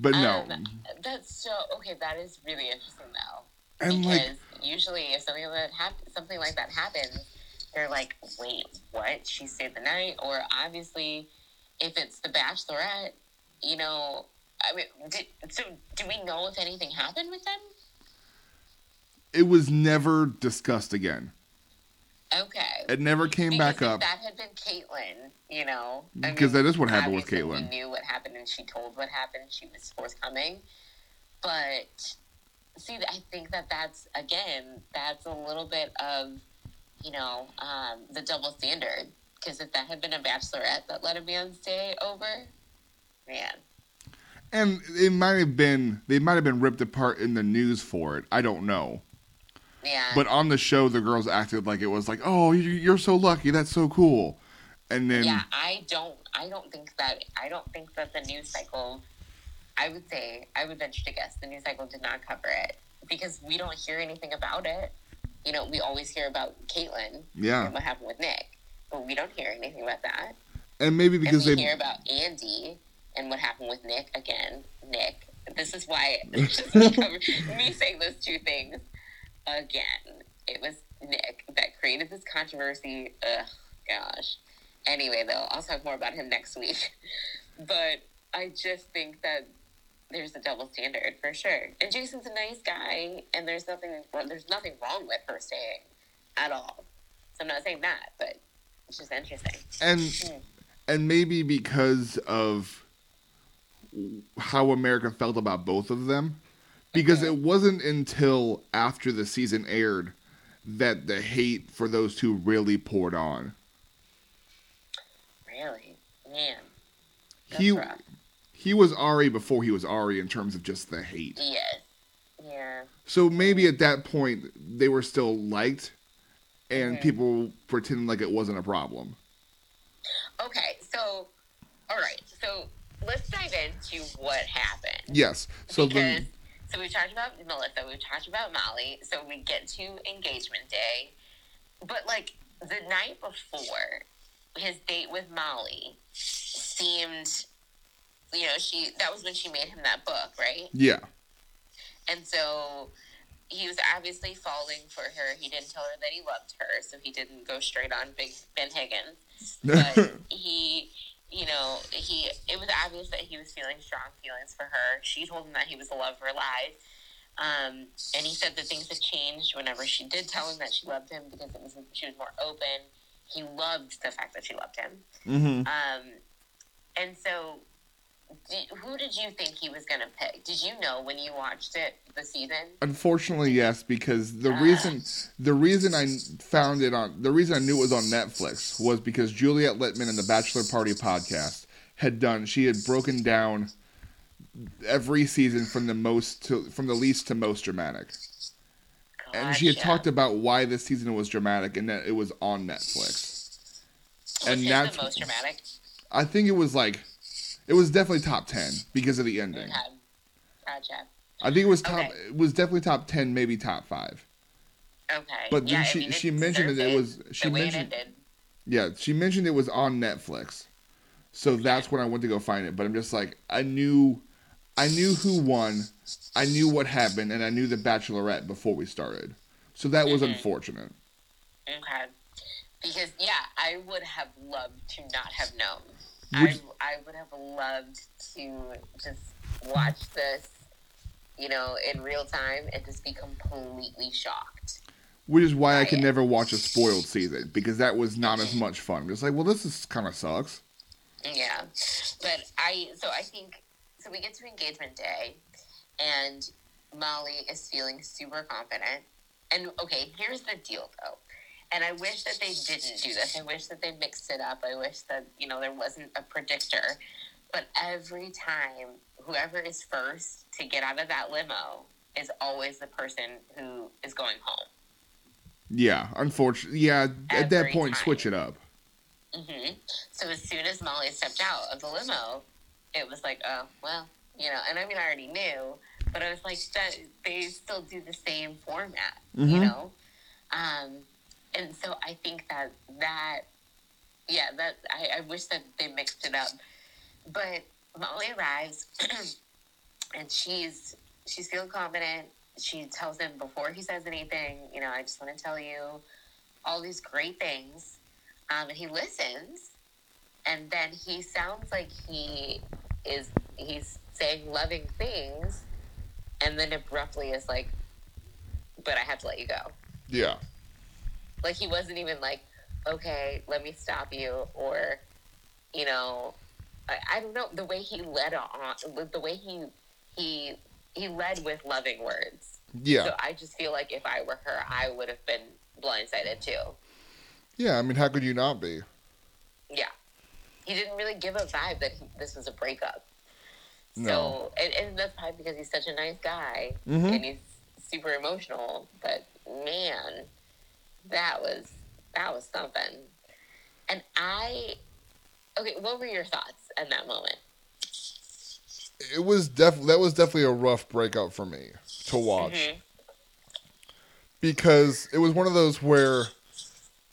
But no. Um, that's so okay. That is really interesting, though. And because like usually, if something like that hap- something like that happens, they're like, wait, what? She stayed the night? Or obviously, if it's the Bachelorette, you know, I mean, did, so do we know if anything happened with them? It was never discussed again. Okay. It never came Because back if up. that had been Kaitlyn, you know, Because that is what happened with Kaitlyn. We knew what happened, and she told what happened. She was forthcoming, but see, I think that that's again, that's a little bit of, you know, um, the double standard. Because if that had been a bachelorette that let a man stay over, man, And it might have been they might have been ripped apart in the news for it. I don't know. Yeah, But on the show, the girls acted like it was like, "Oh, you- you're so lucky. That's so cool." And then yeah, I don't, I don't think that, I don't think that the news cycle. I would say, I would venture to guess the news cycle did not cover it because we don't hear anything about it. You know, we always hear about Kaitlyn yeah, and what happened with Nick, but we don't hear anything about that. and maybe because and we they hear about Andi and what happened with Nick again. Nick, this is why just me, cover, me saying those two things again. It was Nick that created this controversy. Ugh, gosh. Anyway, though, I'll talk more about him next week. But I just think that there's a double standard for sure. And Jason's a nice guy, and there's nothing there's nothing wrong with her staying at all. So I'm not saying that, but it's just interesting. and Hmm. and maybe because of how America felt about both of them, because it wasn't until after the season aired that the hate for those two really poured on. Really, man. That's He rough. he was Arie before he was Arie in terms of just the hate. Yes. Yeah. So maybe at that point they were still liked, and Mhm. people pretended like it wasn't a problem. Okay, so, all right, so let's dive into what happened. Yes. So because, then, so we've talked about Melissa, we've talked about Molly, so we get to engagement day. But, like, the night before, his date with Molly seemed, you know, she, that was when she made him that book, right? yeah, And so he was obviously falling for her. He didn't tell her that he loved her, so he didn't go straight on Big Ben Higgins. But he, you know, he it was obvious that he was feeling strong feelings for her. She told him that he was the love of her life. Um, and he said that things had changed whenever she did tell him that she loved him because it was she was more open. He loved the fact that she loved him. hmm Um, and so, did, who did you think he was going to pick? Did you know when you watched it the season? unfortunately, yes, because the Ah. reason the reason I found it on the reason I knew it was on Netflix was because Juliet Litman in the Bachelor Party podcast had done she had broken down every season from the most to from the least to most dramatic. And she had talked about why this season was dramatic and that it was on Netflix. Was and that's- the most dramatic. I think it was like it was definitely top 10 because of the ending. Okay. Gotcha. I think it was top Okay. it was definitely top 10 maybe top 5. Okay. But yeah, then I she mean, she mentioned that it was she mentioned yeah, she mentioned it was on Netflix. So that's when I went to go find it, but I'm just like I knew I knew who won, I knew what happened and I knew the bachelorette before we started. So that was Mhm. unfortunate. Okay. Because yeah, I would have loved to not have known. I I would have loved to just watch this, you know, in real time and just be completely shocked. Which is why I can never watch a spoiled season because that was not as much fun. It's like, well, this is kind of sucks. Yeah. But I so I think so we get to engagement day and Molly is feeling super confident. And okay, here's the deal though. And I wish that they didn't do this. I wish that they mixed it up. I wish that, you know, there wasn't a predictor. But every time whoever is first to get out of that limo is always the person who is going home. Yeah, unfortunately. Yeah, at that point, time. switch it up. hmm So as soon as Molly stepped out of the limo, it was like, oh well, you know. And I mean, I already knew, but I was like, that they still do the same format, you Mhm. know. Um, and so I think that that, yeah, that I, I wish that they mixed it up. But Molly arrives, and she's she's feeling confident. She tells him before he says anything, you know, I just want to tell you all these great things, um, and he listens, and then he sounds like he is he's saying loving things, and then abruptly is like, "But I have to let you go." Yeah. Like he wasn't even like, "Okay, let me stop you," or, you know, I, I don't know the way he led on, the way he he he led with loving words. Yeah. So I just feel like if I were her, I would have been blindsided too. Yeah, I mean, how could you not be? Yeah. He didn't really give a vibe that he, this was a breakup. No. And, and that's probably because he's such a nice guy Mhm. and he's super emotional. But man, that was that was something. And I, okay, what were your thoughts at that moment? It was def that was definitely a rough breakup for me to watch. Mhm. because it was one of those where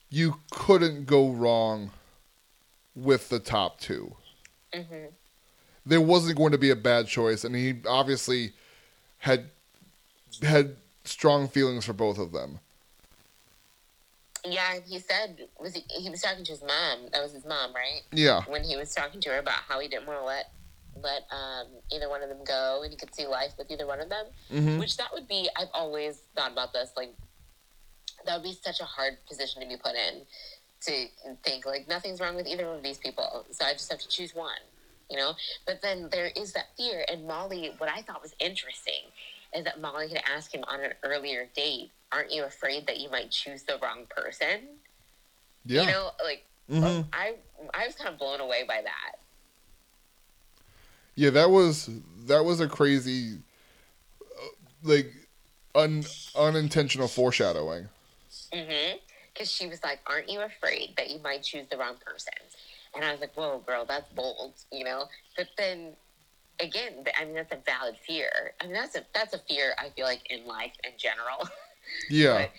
you couldn't go wrong with the top two. Mhm. There wasn't going to be a bad choice, and he obviously had had strong feelings for both of them. Yeah, he said was he, he was talking to his mom. That was his mom, right? Yeah, when he was talking to her about how he didn't want to let let um, either one of them go, and he could see life with either one of them. Mhm. Which that would be. I've always thought about this. Like that would be such a hard position to be put in to think like nothing's wrong with either one of these people, so I just have to choose one. You know, but then there is that fear. And Molly, what I thought was interesting is that Molly had asked him on an earlier date, "Aren't you afraid that you might choose the wrong person?" yeah, You know, like Mhm. I I was kind of blown away by that. yeah. That was that was a crazy, uh, like, un, unintentional foreshadowing. Mm-hmm. Because she was like, "Aren't you afraid that you might choose the wrong person?" And I was like, "Whoa, girl, that's bold," you know. But then, again, I mean, that's a valid fear. I mean, that's a that's a fear I feel like in life in general. Yeah, But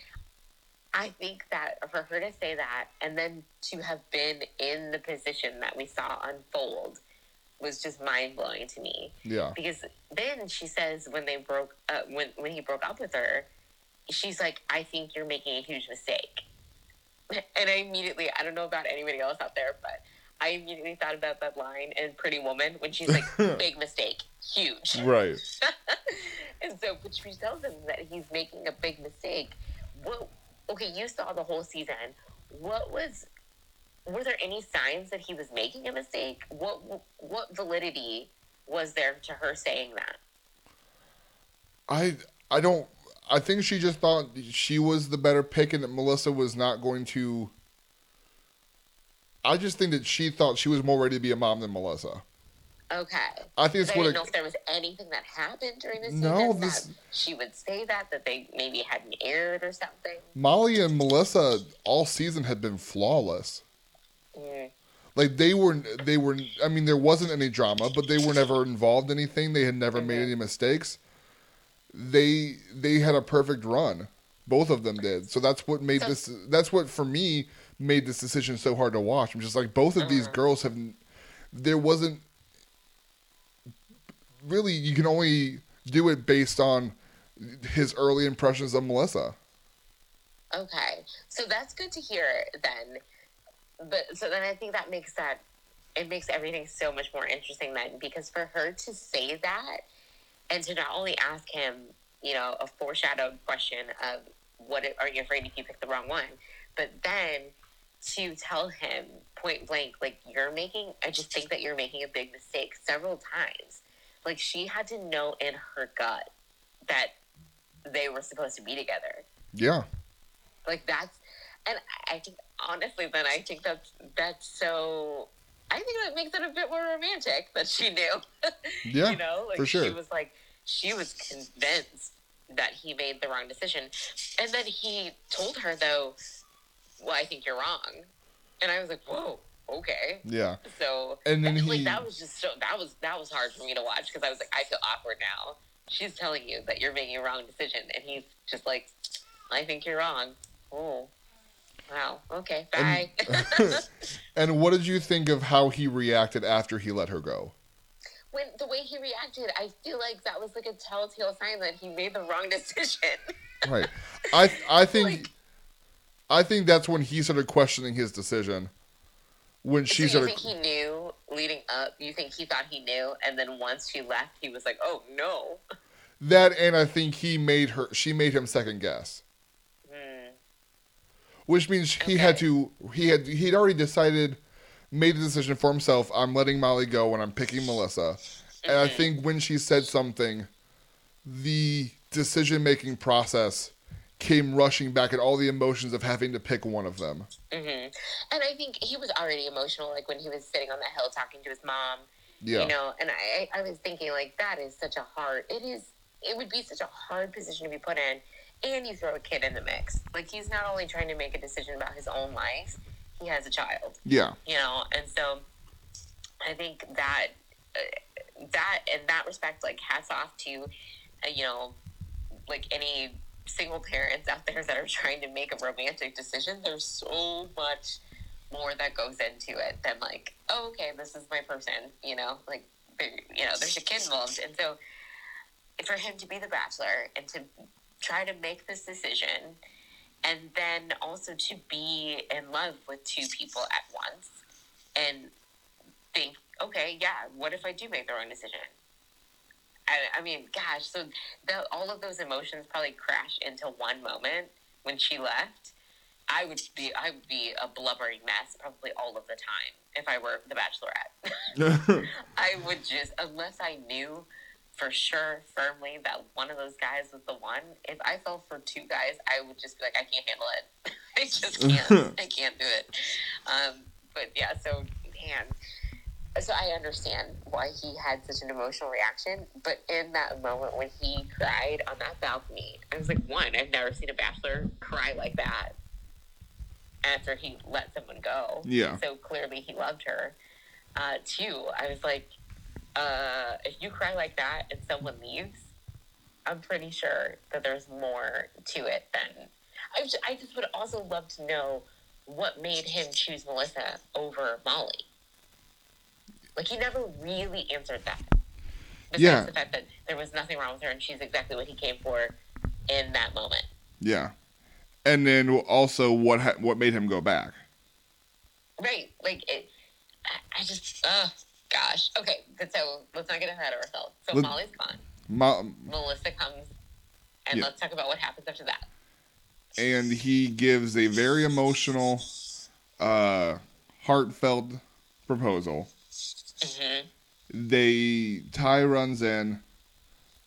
I think that for her to say that and then to have been in the position that we saw unfold was just mind blowing to me. yeah, Because then she says when they broke uh, when when he broke up with her, she's like, "I think you're making a huge mistake." And I immediately, I don't know about anybody else out there, but I immediately thought about that line in Pretty Woman when she's like, "Big mistake, huge." right. And so, but she tells him that he's making a big mistake. What? Okay, you saw the whole season. What was? Were there any signs that he was making a mistake? What? What validity was there to her saying that? I I don't. I think she just thought she was the better pick, and that Melissa was not going to. I just think that she thought she was more ready to be a mom than Melissa. Okay. I think it's I what didn't it, know if there was anything that happened during the No, season this- that she would say that that they maybe hadn't aired or something. Molly and Melissa all season had been flawless. Mm. Like they were, they were. I mean, there wasn't any drama, but they were never involved in anything. They had never made Mhm. any mistakes. They they had a perfect run. Both of them did. So that's what made So- this. That's what for me made this decision so hard to watch. I'm just like both of these Uh-huh. girls have. There wasn't really. You can only do it based on his early impressions of Melissa. Okay, so that's good to hear then. But so then I think that makes that it makes everything so much more interesting then because for her to say that and to not only ask him, you know, a foreshadowed question of what are you afraid if you pick the wrong one, but then to tell him point blank, like you're making, I just think that you're making a big mistake several times. Like she had to know in her gut that they were supposed to be together. Yeah. Like that's, and I think honestly, then I think that's that's so. I think that makes it a bit more romantic that she knew. Yeah, you know, like for sure. she was like she was convinced that he made the wrong decision, and then he told her though, "Well, I think you're wrong," and I was like, "Whoa, okay." Yeah. So And then that, he- like that was just so that was that was hard for me to watch because I was like, I feel awkward now. She's telling you that you're making a wrong decision, and he's just like, I think you're wrong. Oh, wow. Okay, bye. And what did you think of how he reacted after he let her go? when the way he reacted, I feel like that was like a telltale sign that he made the wrong decision. Right. I I think Like- I think that's when he started questioning his decision. When she so you started, think he knew leading up? You think he thought he knew, and then once she left, he was like, "Oh no." that, and I think he made her. She made him second guess, Hmm. which means he had to. He had. He'd already decided, made the decision for himself. I'm letting Molly go, and I'm picking Melissa. And I Mhm. think when she said something, the decision making process came rushing back, and all the emotions of having to pick one of them. hmm And I think he was already emotional, like when he was sitting on the hill talking to his mom. Yeah. You know, and I, I was thinking like that is such a hard. It is. It would be such a hard position to be put in, and you throw a kid in the mix. Like he's not only trying to make a decision about his own life, he has a child. Yeah. You know, and so I think that uh, that in that respect, like hats off to uh, you know, like any single parents out there that are trying to make a romantic decision. There's so much more that goes into it than like, oh, okay, this is my person. You know, like you know, there's a kid involved, and so for him to be the bachelor and to try to make this decision, and then also to be in love with two people at once, and think, okay, yeah, what if I do make the wrong decision? I, I mean, gosh, so the, all of those emotions probably crash into one moment when she left. I would be, I would be a blubbering mess probably all of the time if I were the Bachelorette. I would just, unless I knew for sure firmly that one of those guys was the one. If I fell for two guys, I would just be like, I can't handle it. I just can't. I can't do it. Um, but yeah, so man, so I understand why he had such an emotional reaction. But in that moment when he cried on that balcony, I was like, one, I've never seen a bachelor cry like that after he let someone go. Yeah. So clearly he loved her. Uh, two, I was like, uh, if you cry like that and someone leaves, I'm pretty sure that there's more to it than. I just, I just would also love to know what made him choose Melissa over Molly. Like he never really answered that. Besides Yeah. the fact that there was nothing wrong with her and she's exactly what he came for in that moment. yeah. And then also, what ha- what made him go back? Right. Like it I, just oh gosh. Okay, so let's not get ahead of ourselves. So Let- Molly's gone. Mo- Melissa comes and Yeah. let's talk about what happens after that. and he gives a very emotional, uh, heartfelt proposal. Hmm They Ty runs in,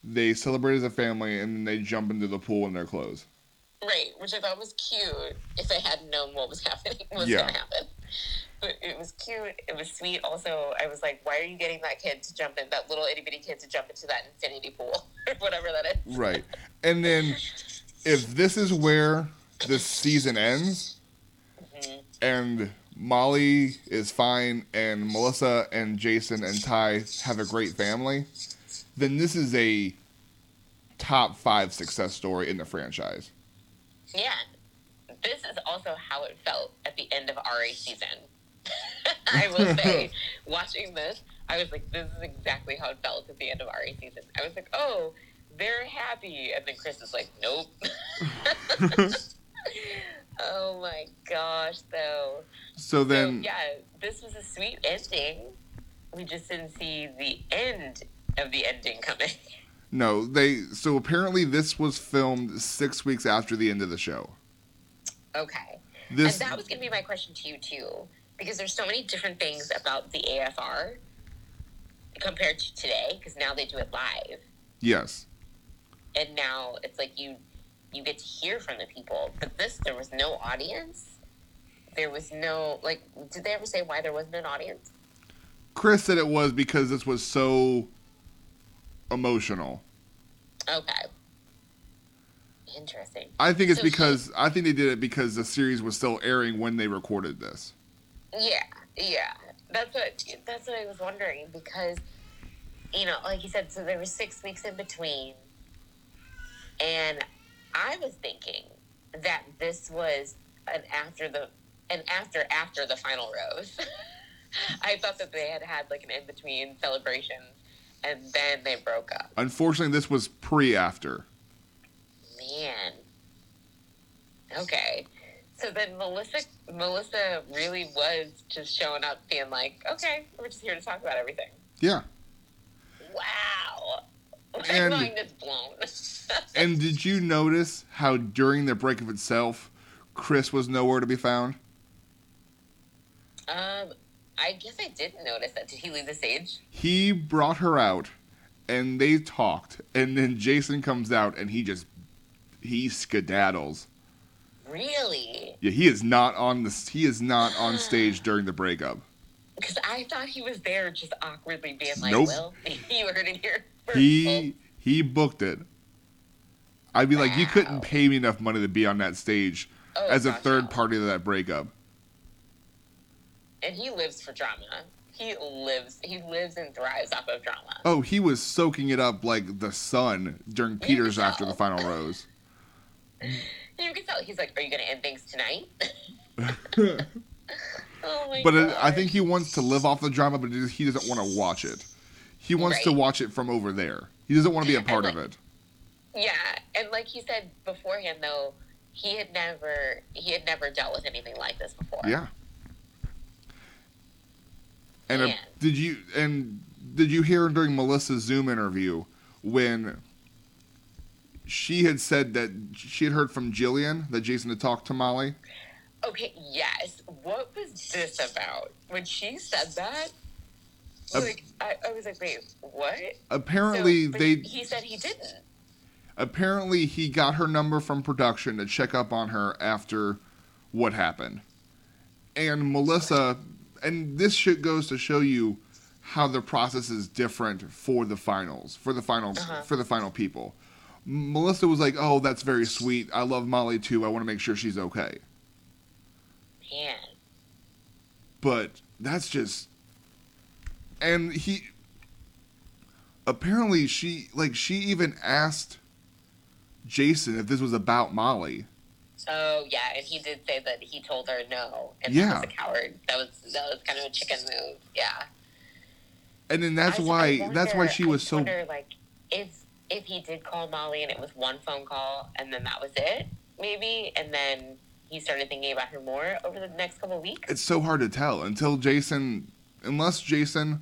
they celebrate as a family, and then they jump into the pool in their clothes. Right, which I thought was cute if I had known what was happening was Yeah. gonna happen. But it was cute, it was sweet. Also, I was like, why are you getting that kid to jump in that little itty bitty kid to jump into that infinity pool or whatever that is? Right. And then, if this is where the season ends, Mhm. and Molly is fine, and Melissa and Jason and Ty have a great family, then this is a top five success story in the franchise. Yeah. This is also how it felt at the end of RA season. I will say, watching this, I was like, this is exactly how it felt at the end of RA season. I was like, oh, they're happy. And then Chris is like, nope. oh my gosh, though. So then, so, yeah, this was a sweet ending. We just didn't see the end of the ending coming. no, they. So apparently, this was filmed six weeks after the end of the show. okay. This, and that was going to be my question to you too, because there's so many different things about the AFR compared to today. Because now they do it live, yes, and now it's like you you get to hear from the people. But this, there was no audience. There was no like. Did they ever say why there wasn't an audience? Chris said it was because this was so emotional. Okay. Interesting. I think it's So because I think they did it because the series was still airing when they recorded this. Yeah, yeah. That's what that's what I was wondering because you know, like you said, so there was six weeks in between, and I was thinking that this was an after the an after after the final rose. I thought that they had had like an in between celebration, and then they broke up. Unfortunately, this was pre after. Man. Okay. So then Melissa, Melissa really was just showing up, being like, "Okay, we're just here to talk about everything." Yeah. Wow, my And- mind is blown. And did you notice how during the breakup itself, Chris was nowhere to be found? um, I guess I didn't notice that. Did he leave the stage? He brought her out, and they talked, and then Jason comes out, and he just he skedaddles. Really? Yeah, he is not on the he is not on stage during the breakup. Because I thought he was there, just awkwardly being like, Nope. "Well, you heard it here He he booked it. I'd be like, you couldn't pay me enough money to be on that stage Oh, as a gosh, third party to that breakup. and he lives for drama. He lives. He lives and thrives off of drama. Oh, he was soaking it up like the sun during Peters after the final rose. You can tell he's like, "Are you going to end things tonight?" oh my But god! I think he wants to live off the drama, but he doesn't want to watch it. He wants to watch it from over there. He doesn't want to be a part of it. Yeah, and like he said beforehand, though, he had never he had never dealt with anything like this before. Yeah. And uh, Man. did you and did you hear during Melissa's Zoom interview when she had said that she had heard from Jillian that Jason had talked to Molly? Okay. Yes. What was this about? When she said that, like I, I was like, wait, what? Apparently So- they He said he didn't. apparently he got her number from production to check up on her after what happened. And Melissa and this shit goes to show you how the process is different for the finals, for the final Uh-huh. for the final people. Melissa was like, "Oh, that's very sweet. I love Molly too. I want to make sure she's okay." Man. But that's just and he apparently she like she even asked Jason if this was about Molly. Oh yeah, and he did say that he told her no, and Yeah. that was a coward. That was that was kind of a chicken move. Yeah. And then that's I- I why wonder- that's why she was just so Wonder, like if if he did call Molly and it was one phone call and then that was it, maybe, and then he started thinking about her more over the next couple of weeks. it's so hard to tell until Jason unless Jason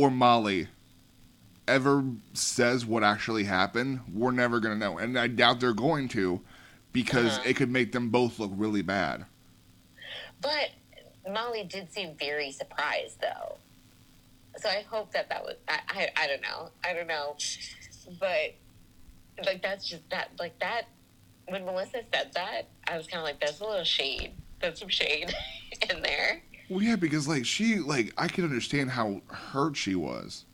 or Molly ever says what actually happened, we're never going to know. And I doubt they're going to because Uh-huh. it could make them both look really bad. But Molly did seem very surprised, though. So I hope that that was. I, I, I don't know. I don't know. But like that's just that like that. When Melissa said that, I was kind of like, "That's a little shade. That's some shade in there." Well, yeah, because like she like I can understand how hurt she was.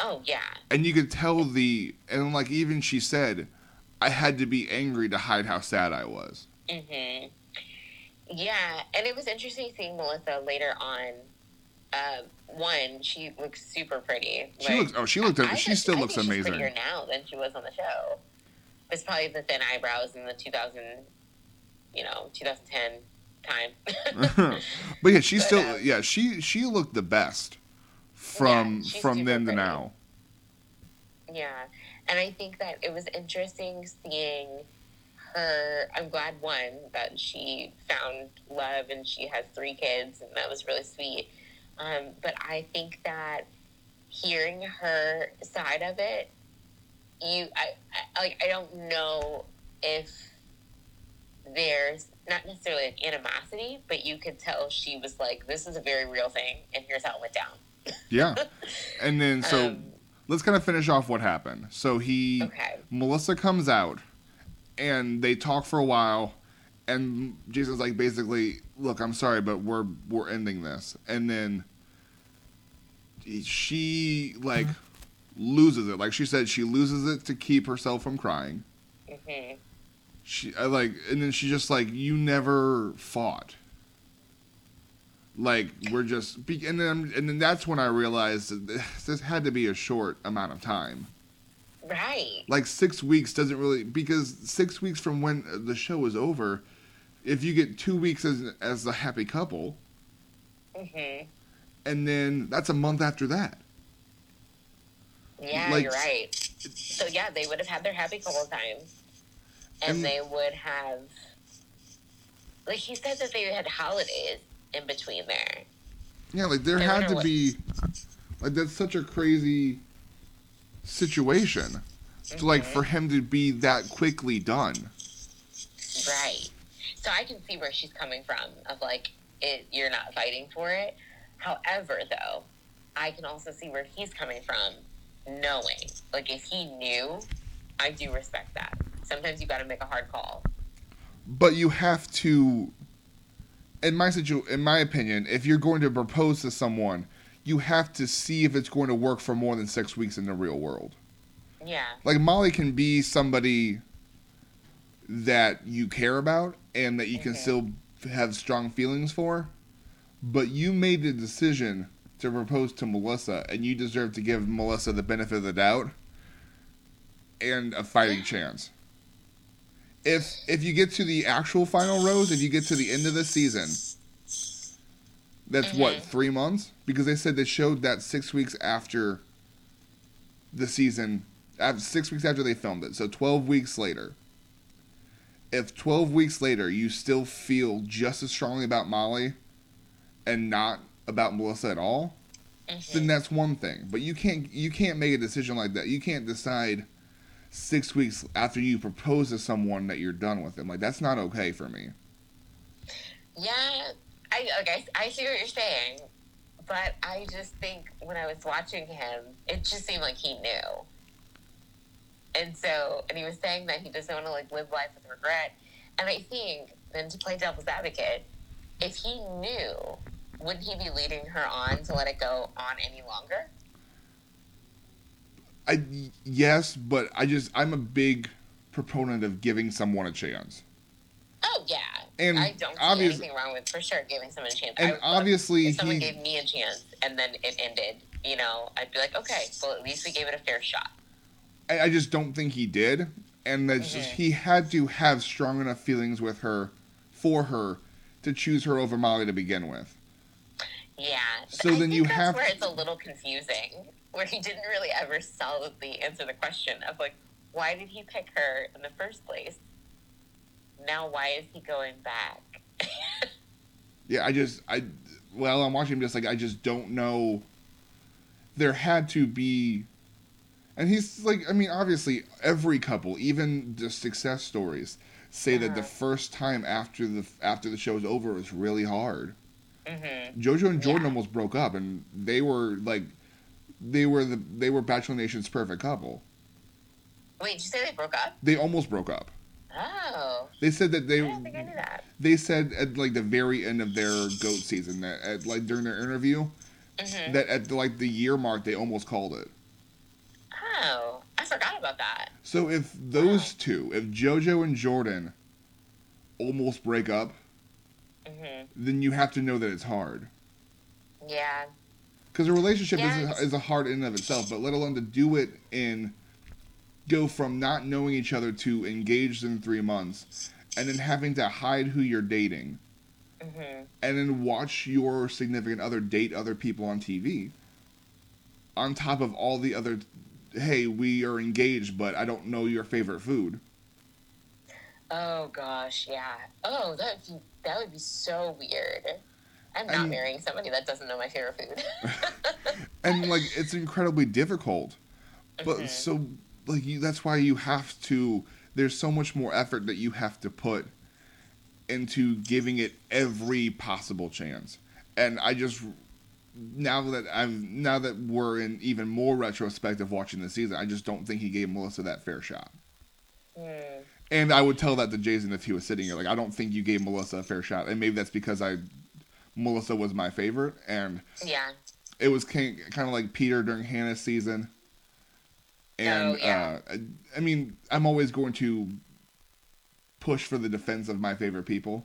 Oh yeah, and you could tell the and like even she said i had to be angry to hide how sad i was hmm Yeah, and it was interesting seeing Melissa later on. Uh, one, she looks super pretty. she looks oh she looked I she think- still I looks amazing prettier now than she was on the show. It's probably the thin eyebrows in the 2000, you know, 2010 time. but yeah she still um, yeah she she looked the best from Yeah, from then to now yeah, and I think that it was interesting seeing her. I'm glad one that she found love and she has three kids, and that was really sweet. Um, but I think that hearing her side of it, you, I, I like, I don't know if there's not necessarily an animosity, but you could tell she was like, "This is a very real thing, and here's how it went down." yeah. And then so Um, let's kind of finish off what happened. So he okay. melissa comes out and they talk for a while and jason's like basically look i'm sorry but we're we're ending this. And then she like loses it. Like she said she loses it to keep herself from crying. Hmm she I like and then she just like you never fought. Like we're just be- and then and then that's when i realized this- had to be a short amount of time. Right. like six weeks doesn't really because six weeks from when the show is over if you get two weeks as as a happy couple hmm and then that's a month after that. Yeah, Like- you're right. So yeah, they would have had their happy couple times, and, And- they would have like he said that they had holidays in between there. Yeah, like there I had to what- be like that's such a crazy situation. To like for mm-hmm. him to be that quickly done. Right. So I can see where she's coming from of like it you're not fighting for it. However, though, I can also see where he's coming from knowing. Like if he knew, I do respect that. Sometimes you got to make a hard call. But you have to in my situ in my opinion, if you're going to propose to someone, you have to see if it's going to work for more than 6 weeks in the real world. Yeah. Like Molly can be somebody that you care about and that you can Mhm. still have strong feelings for, but you made the decision to propose to Melissa and you deserve to give Melissa the benefit of the doubt and a fighting chance. If if you get to the actual final rose, if you get to the end of the season, that's what, Mhm. 3 months? Because they said they showed that 6 weeks after the season af- six weeks after they filmed it, so 12 weeks later. If 12 weeks later you still feel just as strongly about Molly and not about Melissa at all, Mhm. then that's one thing. But you can't you can't make a decision like that. You can't decide six weeks after you propose to someone that you're done with them. Like that's not okay for me. Yeah, I okay. I see what you're saying, but I just think when I was watching him, it just seemed like he knew. And so, and he was saying that he doesn't want to like live life with regret. And I think then to play devil's advocate, if he knew, wouldn't he be leading her on to let it go on any longer? I yes, but I just I'm a big proponent of giving someone a chance. Oh yeah, And I don't see anything wrong with for sure giving someone a chance. And obviously if someone he gave me a chance and then it ended, you know, I'd be like, okay, well at least we gave it a fair shot. I, I just don't think he did, and that Mhm. he had to have strong enough feelings with her, for her, to choose her over Molly to begin with. Yeah. So I then you that's have where it's a little confusing, where he didn't really ever solidly answer the question of like, why did he pick her in the first place? Now why is he going back? Yeah, I just I well, I'm watching him just like I just don't know. There had to be, and he's like I mean obviously every couple, even the success stories, say that the Uh-huh. first time after the after the show's over is really hard. hmm JoJo and Jordan Yeah. almost broke up, and they were like, they were the they were Bachelor Nation's perfect couple. Wait, did you say they broke up? They almost broke up. Oh, They said that they. I they don't think I knew that. they said at like the very end of their goat season that at like during their interview hmm that at like the year mark they almost called it. Oh, I forgot about that. So if those two, if JoJo and Jordan almost break up, hmm then you have to know that it's hard. Yeah. Because a relationship Yeah, is, a, is a hard in and of itself, but let alone to do it in go from not knowing each other to engaged in three months, and then having to hide who you're dating, hmm and then watch your significant other date other people on TV. On top of all the other, hey, we are engaged, but I don't know your favorite food. Oh gosh, yeah. Oh, that would be, that would be so weird. I'm not And- marrying somebody that doesn't know my favorite food. and like it's incredibly difficult but Mhm. so like you, that's why you have to there's so much more effort that you have to put into giving it every possible chance and i just now that i'm now that we're in even more retrospective watching the season i just don't think he gave melissa that fair shot Hmm. and i would tell that to jason if he was sitting here like i don't think you gave melissa a fair shot and maybe that's because i melissa was my favorite and Yeah. it was kind of like Peter during Hannah's season. And Oh, yeah. uh, I mean, I'm always going to push for the defense of my favorite people.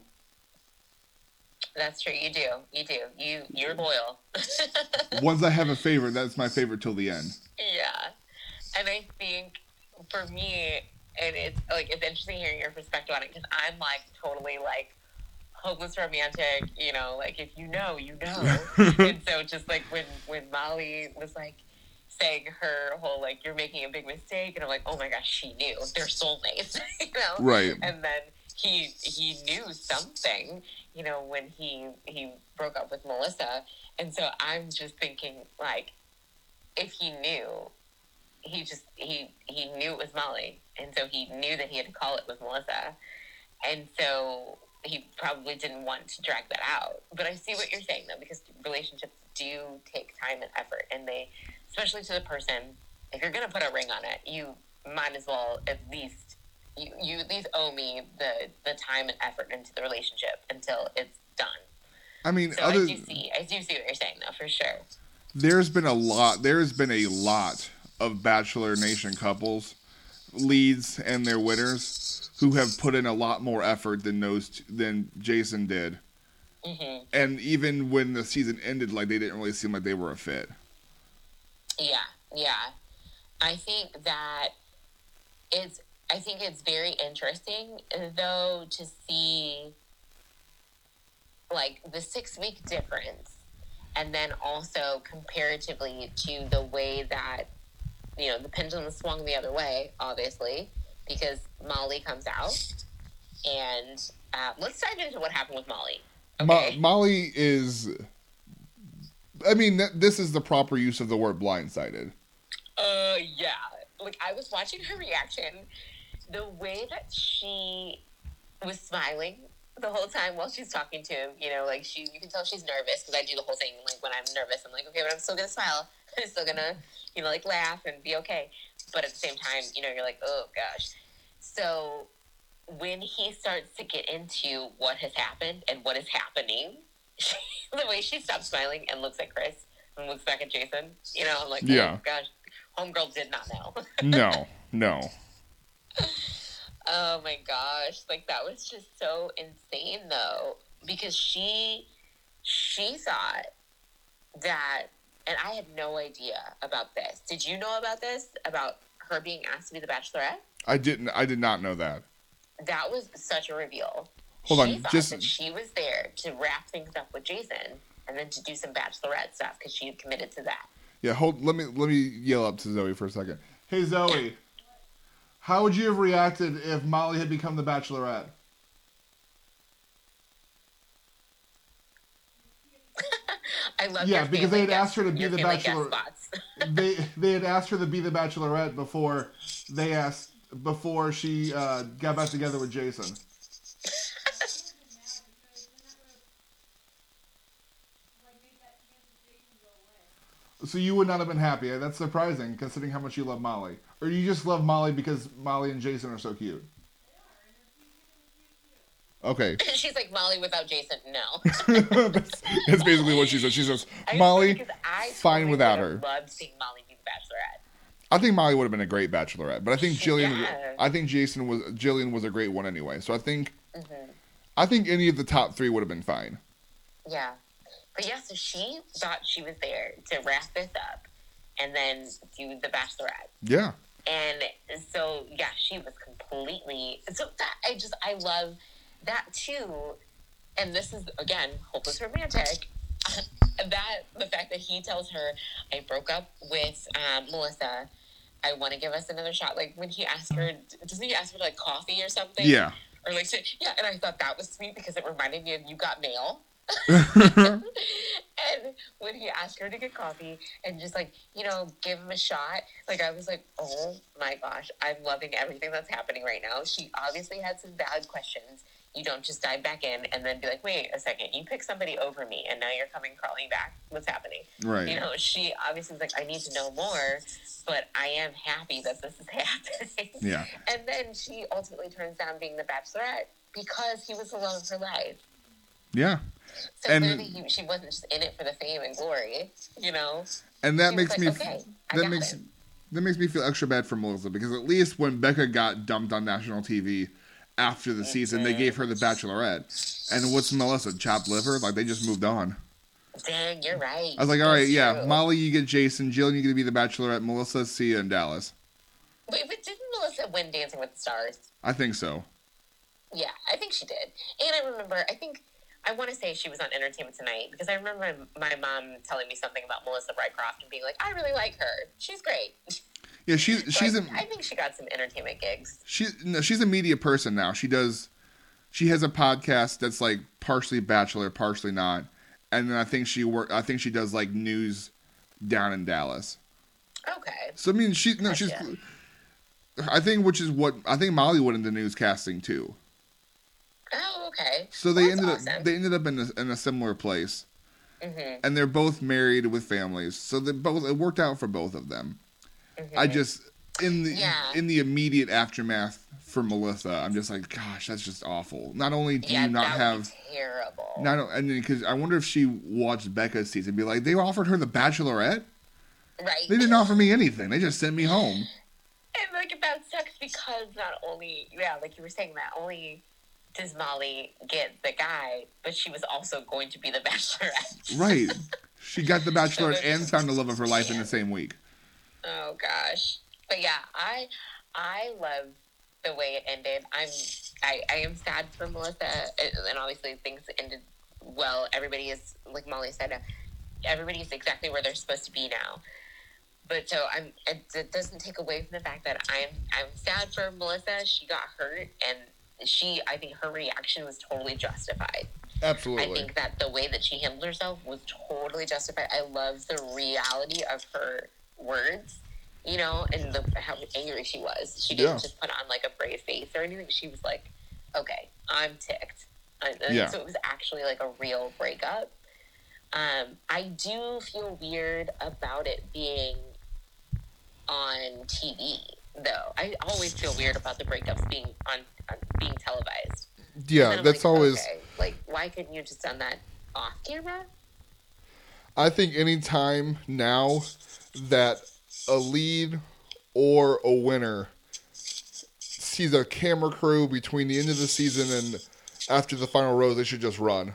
That's true. You do. You do. You you're loyal. Once I have a favorite, that's my favorite till the end. yeah. And I think for me, and it's like it's interesting hearing your perspective on it because I'm like totally like hopeless romantic. You know, like if you know, you know. and so just like when when Molly was like saying her whole like you're making a big mistake, and I'm like, oh my gosh, she knew they're soulmates. you know. right. And then he he knew something, you know, when he he broke up with Melissa. And so I'm just thinking, like, if he knew, he just he he knew it was Molly, and so he knew that he had to call it with Melissa, and so he probably didn't want to drag that out. But I see what you're saying though, because relationships do take time and effort, and they, especially to the person, if you're gonna put a ring on it, you might as well at least you, you at least owe me the the time and effort into the relationship until it's done. I mean, So other I do see I do see what you're saying though for sure. there's been a lot. There's been a lot of Bachelor Nation couples, leads and their winners, who have put in a lot more effort than those t- than Jason did. hmm And even when the season ended, like they didn't really seem like they were a fit. Yeah, yeah. I think that it's I think it's very interesting though to see like the six week difference and then also comparatively to the way that you know the pendulum swung the other way obviously because molly comes out and uh, let's dive into what happened with molly Mo- Molly is. I mean, th- this is the proper use of the word blindsided. Uh, yeah. Like I was watching her reaction, the way that she was smiling the whole time while she's talking to him. You know, like she, you can tell she's nervous because I do the whole thing. Like when I'm nervous, I'm like, okay, but I'm still gonna smile. I'm still gonna, you know, like laugh and be okay. But at the same time, you know, you're like, oh gosh. So when he starts to get into what has happened and what is happening, the way she stops smiling and looks at Chris and looks back at Jason, you know, I'm like, oh, Yeah. oh gosh, homegirl did not know. No, no. oh my gosh, like that was just so insane though, because she she thought that, and I had no idea about this. Did you know about this? About her being asked to be the Bachelorette? I didn't. I did not know that. That was such a reveal. Hold she on, thought just- that she was there to wrap things up with Jason and then to do some Bachelorette stuff because she had committed to that. Yeah, hold. Let me let me yell up to Zoe for a second. Hey Zoe, how would you have reacted if Molly had become the Bachelorette? I love Yeah, because they had guest- asked her to be the Bachelor- they they had asked her to be the Bachelorette before they asked before she uh, got back together with Jason. So you would not have been happy. That's surprising, considering how much you love Molly. Or you just love Molly because Molly and Jason are so cute. Okay, She's like Molly without Jason. No. that's, that's basically what she said. She says, Molly, I fine totally without her. Loved seeing Molly be the Bachelorette. I think Molly would have been a great Bachelorette, but I think Jillian, Yeah. I think Jason was Jillian was a great one anyway. So I think, Mm-hmm. I think any of the top three would have been fine. Yeah, but yeah, so she thought she was there to wrap this up and then do the Bachelorette. Yeah, And so yeah, she was completely so that I just I love that too. And this is again hopeless romantic. that the fact that he tells her, "I broke up with um, Melissa. I want to give us another shot." Like when he asked her, doesn't he ask for like coffee or something? yeah. Or like yeah. And I thought that was sweet because it reminded me of "You Got Mail." and when he asked her to get coffee and just like you know give him a shot like i was like oh my gosh i'm loving everything that's happening right now she obviously had some valid questions you don't just dive back in and then be like wait a second you pick somebody over me and now you're coming crawling back what's happening right. you know she obviously was like i need to know more but i am happy that this is happening Yeah. and then she ultimately turns down being the bachelorette because he was the love of her life Yeah. so And- clearly, he, she wasn't just in it for the fame and glory, you know. And that She makes was me like, okay, that makes it. that makes me feel extra bad for Melissa because at least when Becca got dumped on national TV after the season, they gave her the Bachelorette. And what's Melissa chopped liver? Like they just moved on. Dang, you're right. I was like, all right, That's yeah, true. Molly, you get Jason, Jill, you get to be the Bachelorette, Melissa, see you in Dallas. Wait, but didn't Melissa win Dancing with the Stars? I think so. Yeah, I think she did. And I remember, I think, I want to say she was on Entertainment Tonight because I remember my mom telling me something about Melissa Rycroft and being like, I really like her. She's great. Yeah, she So she's I, a I think she got some entertainment gigs. she no, she's a media person now. She does she has a podcast that's like partially bachelor, partially not, and then I think she work. I think she does like news down in Dallas. Okay. So I mean, she no, she's. I think which is what I think Molly went into newscasting too. Oh, okay. So they That's ended awesome. up they ended up in a, in a similar place, Mhm, and they're both married with families. So they both it worked out for both of them. I mhm. just in the Yeah. in the immediate aftermath for Melissa, I'm just like, gosh, that's just awful. Not only do yeah, you not have terrible. not and because I wonder if she watched Becca's season, be like, they offered her the Bachelorette. right. They didn't offer me anything. They just sent me home. And like that sucks because not only yeah, like you were saying, not only does Molly get the guy, but she was also going to be the bachelorette. Right. She got the Bachelorette and found the love of her life in the same week. Oh gosh. But yeah, I I love the way it ended. I'm I, I am sad for Melissa and obviously things ended well. Everybody is like Molly said, uh, everybody is exactly where they're supposed to be now. But so I'm it, it doesn't take away from the fact that I'm I'm sad for Melissa. She got hurt and she I think her reaction was totally justified. Absolutely. I think that the way that she handled herself was totally justified. I love the reality of her words, you know, and the how angry she was. She didn't Yeah. just put on like a brave face or anything. She was like, "Okay, I'm ticked." Yeah. So it was actually like a real breakup. Um, I do feel weird about it being on TV, though. I always feel weird about the breakups being on, on being televised. yeah, that's like, always. okay, like why couldn't you just done that off camera? I think any time now that a lead or a winner sees a camera crew between the end of the season and after the final rose, they should just run.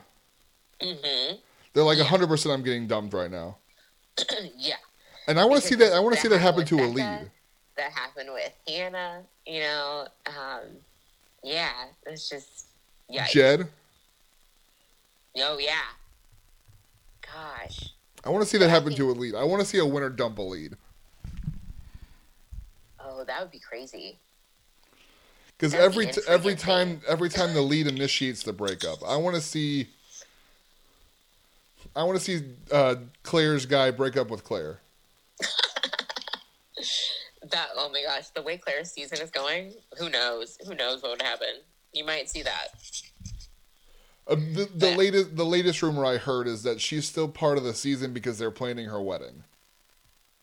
Mm-hmm. They're like Yeah. 100% I'm getting dumped right now. yeah. And I want to see that I want to see that happen to a lead. That happened with Hannah. You know, um, yeah, it's just yeah. Jed, Oh yeah. Gosh. I want to see that happen think- to a lead. I want to see a winner dump a lead. Oh, that would be crazy. Because every be t- every time every time the lead initiates the breakup, I want to see. I want to see uh, Claire's guy break up with Claire. That oh my gosh, the way Claire's season is going, who knows? Who knows what would happen? You might see that. Uh, the the latest the latest rumor I heard is that she's still part of the season because they're planning her wedding.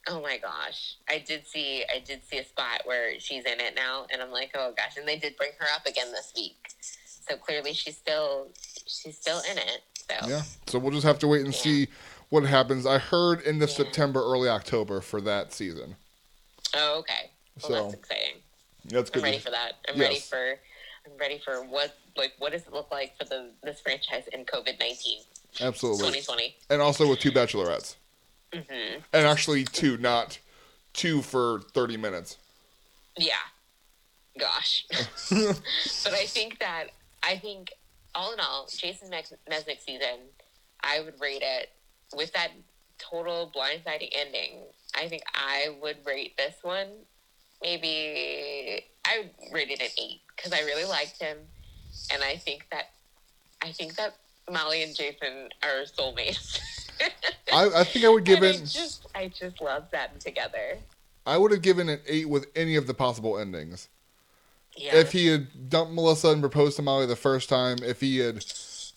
Oh my gosh, I did see I did see a spot where she's in it now, and I'm like, oh gosh, and they did bring her up again this week, so clearly she's still she's still in it. So Yeah, so we'll just have to wait and Yeah. see what happens. I heard end of Yeah. September, early October for that season. oh okay, well So that's exciting. that's good. I'm ready for that. I'm ready for I'm ready for what like what does it look like for the this franchise in COVID nineteen Absolutely, 2020? and also with two bachelorettes, Mm-hmm. and actually two, not two for thirty minutes. Yeah. Gosh. but I think that I think all in all, Jason Mes- Mesnick season, I would rate it with that total blindsiding ending. I think I would rate this one maybe I would rate it an eight because I really liked him, and I think that I think that Molly and Jason are soulmates. I, I think I would give it. just I just love them together. I would have given it eight with any of the possible endings. Yeah. If he had dumped Melissa and proposed to Molly the first time, if he had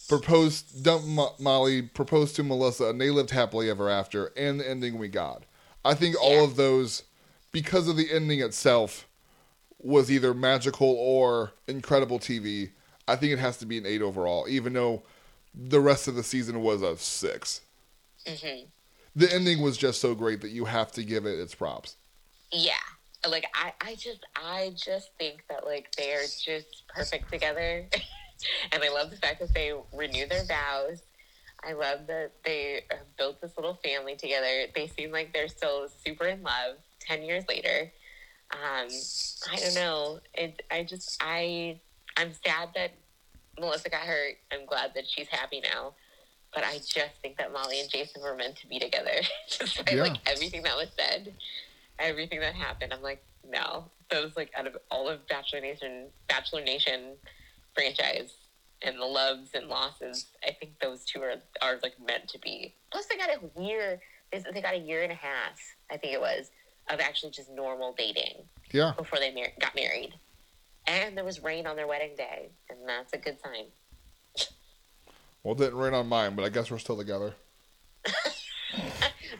proposed, dumped Mo- Molly, proposed to Melissa, and they lived happily ever after, and the ending we got. I think all Yeah. of those, because of the ending itself, was either magical or incredible TV. I think it has to be an eight overall, even though the rest of the season was a six. hmm The ending was just so great that you have to give it its props. yeah like i i just i just think that like they're just perfect together and i love the fact that they renew their vows i love that they have built this little family together they seem like they're still super in love 10 years later um i don't know it i just i i'm sad that melissa got hurt i'm glad that she's happy now but I just think that Molly and Jason were meant to be together. Despite Yeah. like everything that was said, everything that happened, I'm like, no. Those like out of all of Bachelor Nation, Bachelor Nation franchise, and the loves and losses. I think those two are are like meant to be. Plus, they got a year. They got a year and a half. I think it was of actually just normal dating. Yeah. Before they mar- got married, and there was rain on their wedding day, and that's a good sign. Well, it didn't rain on mine, but I guess we're still together.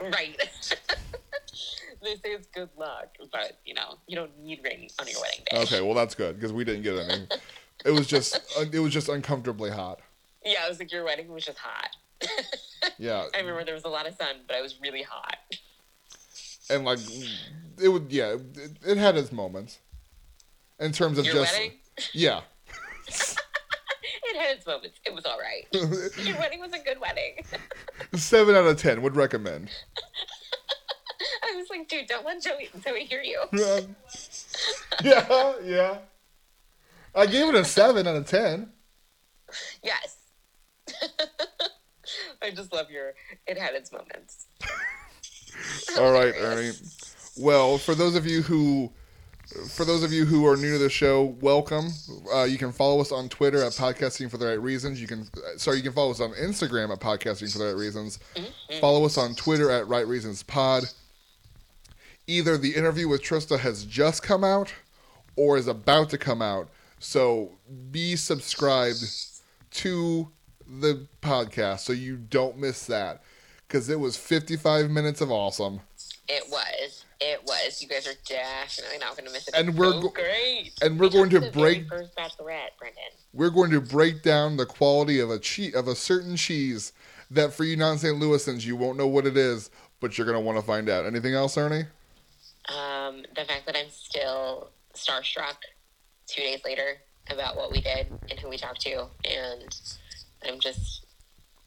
right. they say it's good luck, but you know you don't need rain on your wedding day. Okay, well that's good because we didn't get any. it was just it was just uncomfortably hot. Yeah, it was like your wedding was just hot. yeah. I remember there was a lot of sun, but it was really hot. And like it would, yeah, it, it had its moments. In terms of your just wedding. Yeah. it had its moments. It was all right. your wedding was a good wedding. Seven out of ten would recommend. I was like, dude, don't let Joey Joey hear you. yeah, yeah. I gave it a seven out of ten. Yes. I just love your. It had its moments. All right, Ernie. Well, for those of you who, for those of you who are new to the show, welcome. Uh, you can follow us on Twitter at Podcasting for the Right Reasons. You can, sorry, you can follow us on Instagram at Podcasting for the Right Reasons. Mm-hmm. Follow us on Twitter at Right Reasons Pod. Either the interview with Trista has just come out, or is about to come out. So be subscribed to the podcast so you don't miss that because it was 55 minutes of awesome. It was. It was. You guys are definitely not going to miss it. And we're so great. And we're we going to break first bachelorette, Brendan. We're going to break down the quality of a cheese of a certain cheese that for you non-St. Louisans you won't know what it is, but you're going to want to find out. Anything else, Ernie? Um, the fact that I'm still starstruck two days later about what we did and who we talked to, and I'm just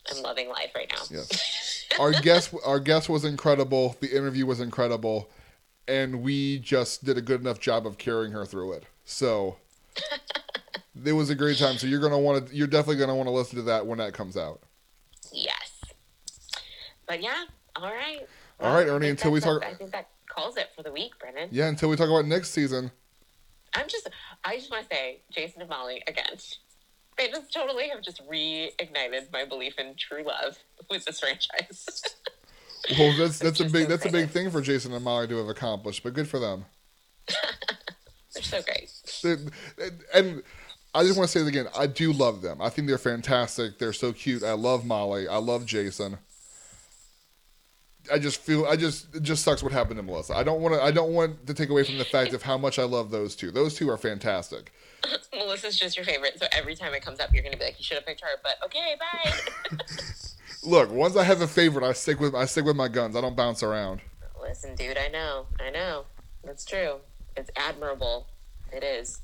I'm loving life right now. Yes. our guest our guest was incredible. The interview was incredible, and we just did a good enough job of carrying her through it. So it was a great time. So you're gonna want to you're definitely gonna want to listen to that when that comes out. Yes. But yeah, all right. All right, Ernie. Until we talk, I think that calls it for the week, Brendan. Yeah, until we talk about next season. I'm just, I just want to say, Jason and Molly again. They just totally have just reignited my belief in true love with this franchise. well, that's that's a big so that's a big thing for Jason and Molly to have accomplished, but good for them. they're so great. They, and I just want to say it again. I do love them. I think they're fantastic. They're so cute. I love Molly. I love Jason. I just feel I just it just sucks what happened to Melissa. I don't want to I don't want to take away from the fact of how much I love those two. Those two are fantastic. Melissa's just your favorite, so every time it comes up, you're gonna be like, you should have picked her. But okay, bye. Look, once I have a favorite, I stick with I stick with my guns. I don't bounce around. Listen, dude, I know, I know, that's true. It's admirable. It is.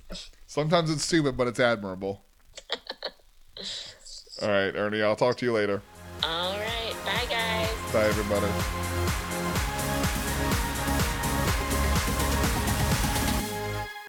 Sometimes it's stupid, but it's admirable. All right, Ernie. I'll talk to you later. All right. Bye, guys. Bye, everybody.